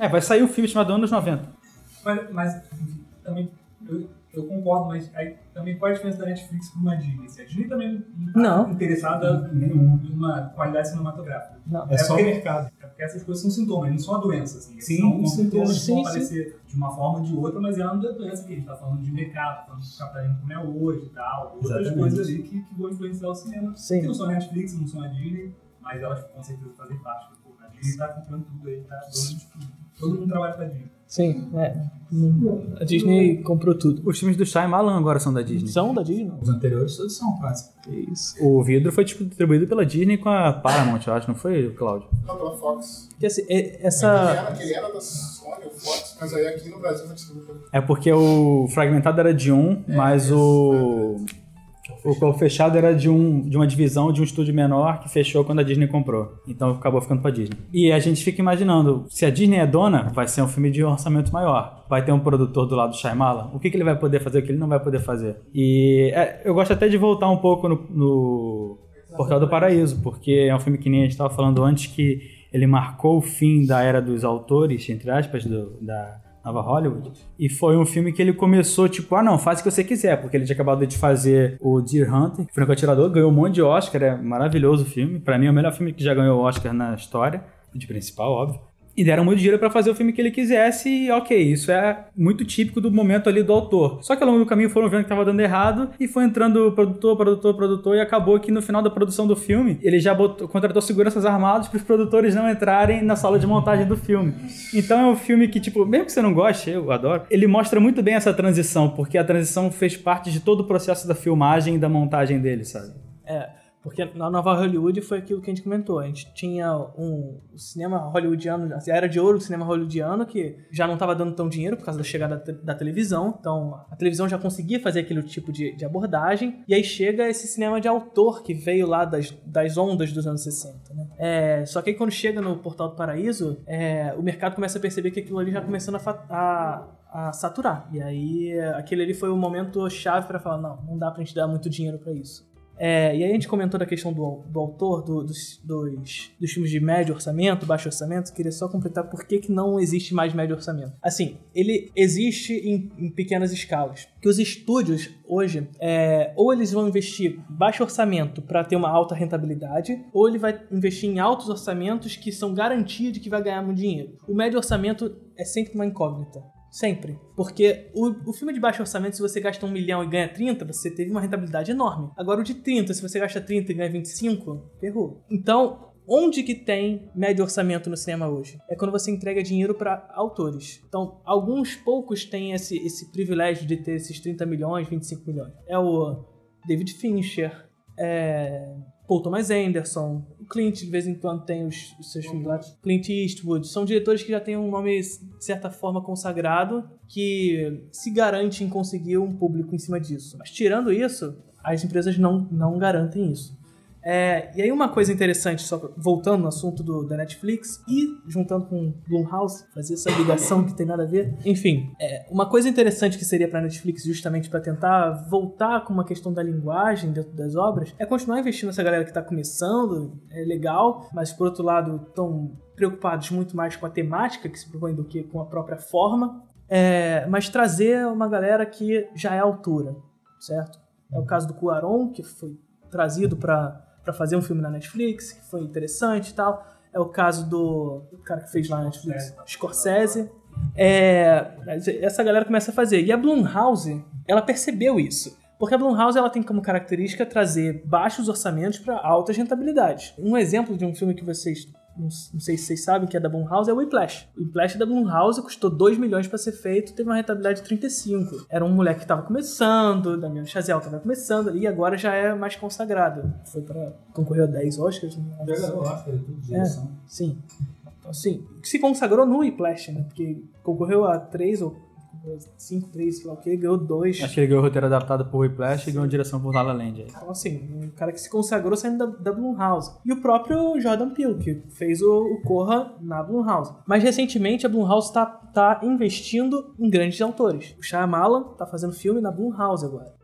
É, vai sair um filme chamado Anos 90. Mas, mas enfim, também eu, eu concordo, mas aí também qual é a diferença da Netflix para uma Disney? Assim, A Disney também não está interessada em em uma qualidade cinematográfica. Não. É só o porque- mercado. É porque essas coisas são sintomas, não são a doença. Assim. Sim, são sintomas que vão Sim, aparecer de uma forma ou de outra, mas é uma doença que a gente está falando de mercado, falando de capitalismo como é hoje e tal, outras Exatamente. coisas ali que, que vão influenciar o cinema. Sim. Que não são a Netflix, não são a Disney, mas elas com certeza fazem parte. A Disney está comprando tudo aí, tá dando de tudo. Todo mundo trabalha pra Disney. Sim, é. A Disney comprou tudo. Os filmes do Shyamalan agora são da Disney. São da Disney? Os anteriores todos são quase. Isso. O vidro foi tipo, distribuído pela Disney com a Paramount, eu acho, não foi, Cláudio? Não, pela Fox. Porque assim, é- Ele essa. era, ele era da Sony, o Fox, mas aí aqui no Brasil vai distribuir. É porque o Fragmentado era de um, mas o. O Corpo Fechado era de, um, de uma divisão de um estúdio menor que fechou quando a Disney comprou. Então acabou ficando pra Disney. E a gente fica imaginando, se a Disney é dona, vai ser um filme de orçamento maior. Vai ter um produtor do lado do Shyamalan. O que, que ele vai poder fazer, o que ele não vai poder fazer. E é, eu gosto até de voltar um pouco no, no Portal do Paraíso, porque é um filme que nem a gente estava falando antes, que ele marcou o fim da era dos autores, entre aspas, do- da Nova Hollywood. E foi um filme que ele começou, tipo, ah não, faz o que você quiser, porque ele tinha acabado de fazer o Deer Hunter, que foi atirador, ganhou um monte de Oscar, é maravilhoso o filme. Pra mim é o melhor filme que já ganhou Oscar na história, de principal, óbvio. E deram muito dinheiro pra fazer o filme que ele quisesse e ok, isso é muito típico do momento ali do autor. Só que ao longo do caminho foram vendo que tava dando errado e foi entrando produtor, produtor, produtor e acabou que no final da produção do filme ele já botou, contratou seguranças armados pros produtores não entrarem na sala de montagem do filme. Então é um filme que, tipo, mesmo que você não goste, eu adoro, ele mostra muito bem essa transição, porque a transição fez parte de todo o processo da filmagem e da montagem dele, sabe? É, porque na Nova Hollywood foi aquilo que a gente comentou. A gente tinha um cinema hollywoodiano, a era de ouro do cinema hollywoodiano, que já não estava dando tão dinheiro por causa da chegada da, te- da televisão. Então a televisão já conseguia fazer aquele tipo de, de abordagem. E aí chega esse cinema de autor que veio lá das, das ondas dos anos 60. Né? É, só que aí quando chega no Portal do Paraíso, é, o mercado começa a perceber que aquilo ali já começando a, a, a saturar. E aí aquele ali foi o momento chave para falar: não, não dá pra gente dar muito dinheiro para isso. É, e aí a gente comentou da questão do, do autor, do- dos, dos, dos filmes de médio orçamento, baixo orçamento. Queria só completar por que, que não existe mais médio orçamento. Assim, ele existe em, em pequenas escalas. Que os estúdios hoje, é, ou eles vão investir baixo orçamento para ter uma alta rentabilidade, ou ele vai investir em altos orçamentos que são garantia de que vai ganhar muito dinheiro. O médio orçamento é sempre uma incógnita. Sempre. Porque o, o filme de baixo orçamento, se você gasta um milhão e ganha 30, você teve uma rentabilidade enorme. Agora o de 30, se você gasta 30 e ganha 25, ferrou. Então, onde que tem médio orçamento no cinema hoje? É quando você entrega dinheiro para autores. Então, alguns poucos têm esse, esse privilégio de ter esses 30 milhões, 25 milhões. É o David Fincher, é Paul Thomas Anderson, Clint de vez em quando tem os, os seus filmes lá, Clint Eastwood, são diretores que já têm um nome de certa forma consagrado que se garante em conseguir um público em cima disso. Mas tirando isso, as empresas não, não garantem isso. É, e aí uma coisa interessante, só voltando no assunto do, da Netflix e juntando com Blumhouse, fazer essa ligação que tem nada a ver. Enfim, é, uma coisa interessante que seria para Netflix justamente para tentar voltar com uma questão da linguagem dentro das obras é continuar investindo nessa galera que está começando, é legal, mas por outro lado estão preocupados muito mais com a temática que se propõe do que com a própria forma. É, mas trazer uma galera que já é altura, certo? É o caso do Cuaron, que foi trazido para para fazer um filme na Netflix, que foi interessante e tal. É o caso do, do cara que fez lá na Netflix, Scorsese. É, essa galera começa a fazer. E a Blumhouse, ela percebeu isso. Porque a Blumhouse ela tem como característica trazer baixos orçamentos para altas rentabilidades. Um exemplo de um filme que vocês não, não sei se vocês sabem que é da Blumhouse é o Whiplash. O Whiplash da Blumhouse custou 2 milhões para ser feito, teve uma rentabilidade de 35. Era um moleque que estava começando, Damiano Chazelle estava começando ali e agora já é mais consagrado. Foi para concorreu a 10 Oscars. né? Já ganhou Oscar e tudo, direção. Sim. Então, assim, se consagrou no Whiplash, né? Porque concorreu a 3 ou 5, 3, sei lá o que, ganhou 2. Acho que ele ganhou o roteiro adaptado por Whiplash e ganhou direção por La La Land. Então, assim, um cara que se consagrou saindo da, da Blumhouse. E o próprio Jordan Peele, que fez o, o Corra na Blumhouse. Mas recentemente a Blumhouse tá, tá investindo em grandes autores. O Shyamalan tá fazendo filme na Blumhouse agora.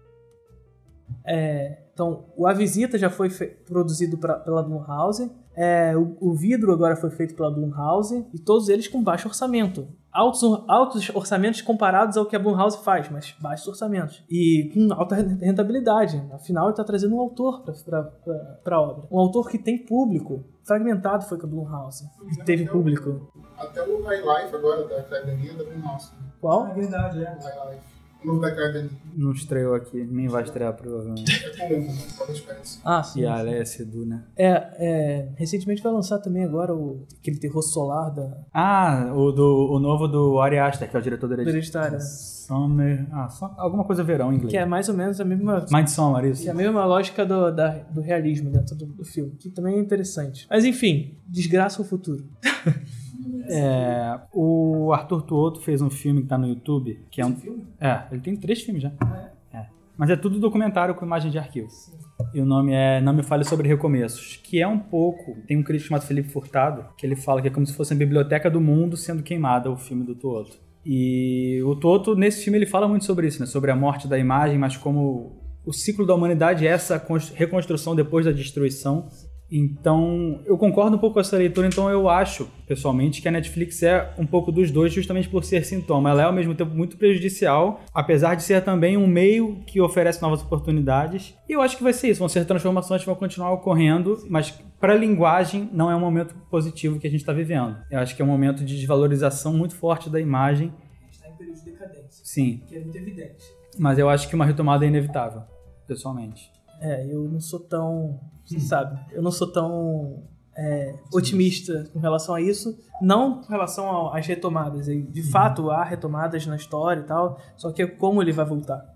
É, então, o A Visita já foi produzido pra- pela Blumhouse. É, o, o Vidro agora foi feito pela Blumhouse. E todos eles com baixo orçamento. Altos, altos orçamentos comparados ao que a Blumhouse faz, mas baixos orçamentos. E com alta rentabilidade. Afinal, ele está trazendo um autor para a obra. Um autor que tem público. Fragmentado foi com a Blumhouse. E teve público. Até o High Life agora, da Academia da Blumhouse. Qual? É verdade, é. O High Life. O novo da Academia. Não estreou aqui, nem vai estrear provavelmente. É com o Paulo Spence. Ah, sim. E a Alessia Sedu, né? É, é, recentemente vai lançar também agora o, aquele terror solar da Ah, o, do, o novo do Ari Aster, que é o diretor do dele. Hereditário. Summer. Ah, só, alguma coisa verão em inglês. Que é mais ou menos a mesma Midsommar, isso. Que é a mesma lógica do, da- do realismo dentro do, do filme, que também é interessante. Mas enfim, desgraça o futuro. [laughs] É, o Arthur Tuoto fez um filme que tá no YouTube, que é um... É, ele tem três filmes já. É. Mas é tudo documentário com imagem de arquivo. E o nome é Não Me Fale Sobre Recomeços, que é um pouco... Tem um crítico chamado Felipe Furtado, que ele fala que é como se fosse a biblioteca do mundo sendo queimada, o filme do Tuoto. E o Tuoto, nesse filme, ele fala muito sobre isso, né? Sobre a morte da imagem, mas como o ciclo da humanidade é essa cons- reconstrução depois da destruição. Então, eu concordo um pouco com essa leitura, então eu acho, pessoalmente, que a Netflix é um pouco dos dois, justamente por ser sintoma. Ela é, ao mesmo tempo, muito prejudicial, apesar de ser também um meio que oferece novas oportunidades. E eu acho que vai ser isso, vão ser transformações que vão continuar ocorrendo, mas para a linguagem não é um momento positivo que a gente está vivendo. Eu acho que é um momento de desvalorização muito forte da imagem. A gente está em período de decadência. Sim. Que é muito evidente. Mas eu acho que uma retomada é inevitável, pessoalmente. É, eu não sou tão. Você sabe, eu não sou tão é, otimista com relação a isso. Não com relação às retomadas. De fato, há retomadas na história e tal. Só que é como ele vai voltar.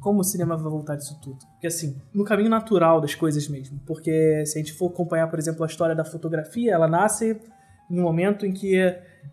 Como o cinema vai voltar disso tudo? Porque assim, no caminho natural das coisas mesmo. Porque se a gente for acompanhar, por exemplo, a história da fotografia, ela nasce em um momento em que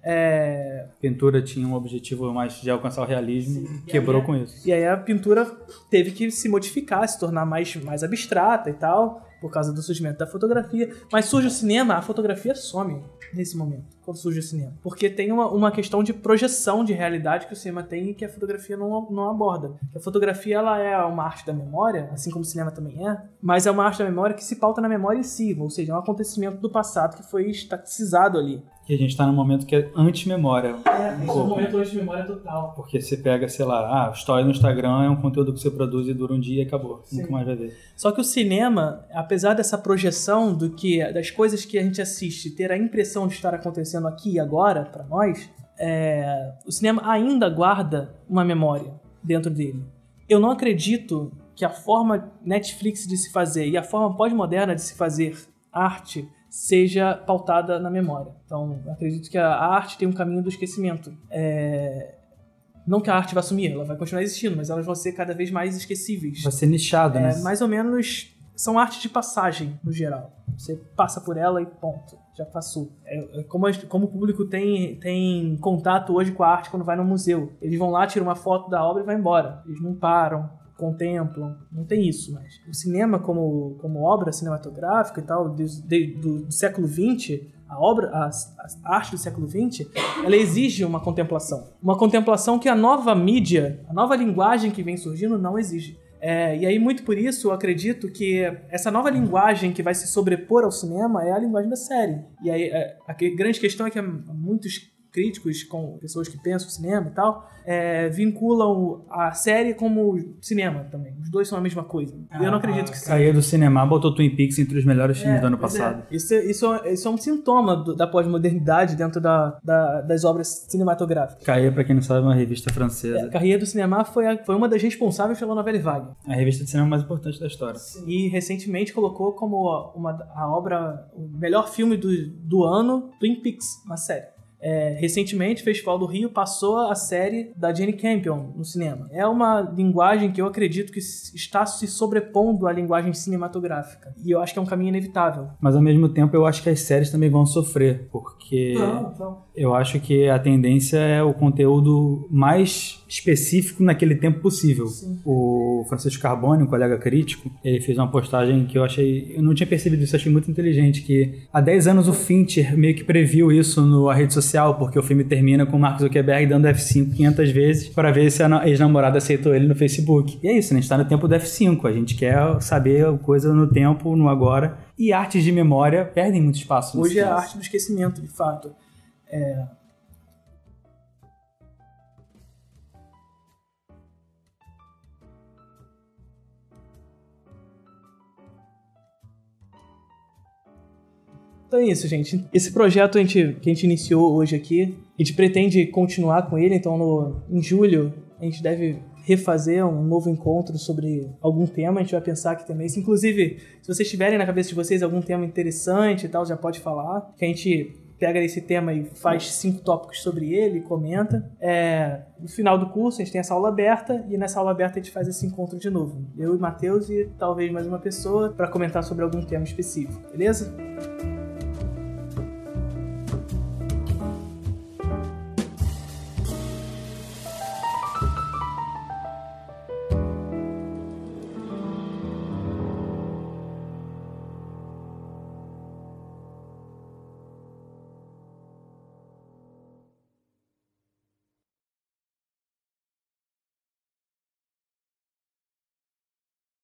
é, A pintura tinha um objetivo mais de alcançar o realismo, quebrou aí com isso. E aí a pintura teve que se modificar, se tornar mais, mais abstrata e tal, por causa do surgimento da fotografia. Mas surge o cinema, a fotografia some nesse momento, quando surge o cinema. Porque tem uma, uma questão de projeção de realidade que o cinema tem e que a fotografia não, não aborda. A fotografia ela é uma arte da memória, assim como o cinema também é, mas é uma arte da memória que se pauta na memória em si, ou seja, é um acontecimento do passado que foi estaticizado ali. E a gente tá num momento que é anti-memória. É, é um momento de memória total. Porque você pega, sei lá, ah, história no Instagram é um conteúdo que você produz e dura um dia e acabou. Nunca mais vai ver. Só que o cinema, apesar dessa projeção do que das coisas que a gente assiste ter a impressão de estar acontecendo aqui e agora para nós, é, o cinema ainda guarda uma memória dentro dele. Eu não acredito que a forma Netflix de se fazer e a forma pós-moderna de se fazer arte seja pautada na memória. Então, acredito que a arte tem um caminho do esquecimento. É, Não que a arte vá sumir, ela vai continuar existindo, mas elas vão ser cada vez mais esquecíveis. Vai ser nichado, né? É, mais ou menos são artes de passagem, no geral. Você passa por ela e ponto. Já passou. É, é como, a como o público tem, tem contato hoje com a arte quando vai no museu. Eles vão lá, tiram uma foto da obra e vai embora. Eles não param, contemplam. Não tem isso mais. O cinema, como, como obra cinematográfica e tal, des- de- do, do século XX, a obra, a, a arte do século XX, ela exige uma contemplação. Uma contemplação que a nova mídia, a nova linguagem que vem surgindo não exige. É, e aí, muito por isso, eu acredito que essa nova linguagem que vai se sobrepor ao cinema é a linguagem da série. E aí, é, a que- grande questão é que muitos críticos, com pessoas que pensam cinema e tal, é, vinculam a série como cinema também. Os dois são a mesma coisa. E eu não acredito que seja. Caía do cinema botou Twin Peaks entre os melhores filmes do ano é. passado. Isso, é- isso, é- isso é um sintoma do- da pós-modernidade dentro da, da- das obras cinematográficas. Caía, pra quem não sabe, é uma revista francesa. Carreira do Cinema foi, a- foi uma das responsáveis pela novela Vague. A revista de cinema mais importante da história. E recentemente colocou como uma, a obra, o melhor filme do, do ano, Twin Peaks, uma série. É, recentemente, o Festival do Rio passou a série da Jane Campion no cinema. É uma linguagem que eu acredito que está se sobrepondo à linguagem cinematográfica. E eu acho que é um caminho inevitável. Mas ao mesmo tempo eu acho que as séries também vão sofrer, porque eu acho que a tendência é o conteúdo mais específico naquele tempo possível. O Francisco Carbone, um colega crítico, ele fez uma postagem que eu achei. Eu não tinha percebido isso, achei muito inteligente. Que há 10 anos o Fincher meio que previu isso na rede social, porque o filme termina com o Mark Zuckerberg dando F5 500 vezes para ver se a na- ex-namorada aceitou ele no Facebook. E é isso, né? a gente tá no tempo do F5. A gente quer saber coisa no tempo, no agora. E artes de memória perdem muito espaço Hoje é a arte do esquecimento, de fato. É, Então é isso, gente. Esse projeto a gente, que a gente iniciou hoje aqui, a gente pretende continuar com ele, então no, em julho a gente deve refazer um novo encontro sobre algum tema, a gente vai pensar aqui também. Inclusive, se vocês tiverem na cabeça de vocês algum tema interessante e tal, já pode falar, que a gente pega esse tema e faz cinco tópicos sobre ele, comenta. É, no final do curso a gente tem essa aula aberta e nessa aula aberta a gente faz esse encontro de novo. Eu e Matheus e talvez mais uma pessoa para comentar sobre algum tema específico, beleza?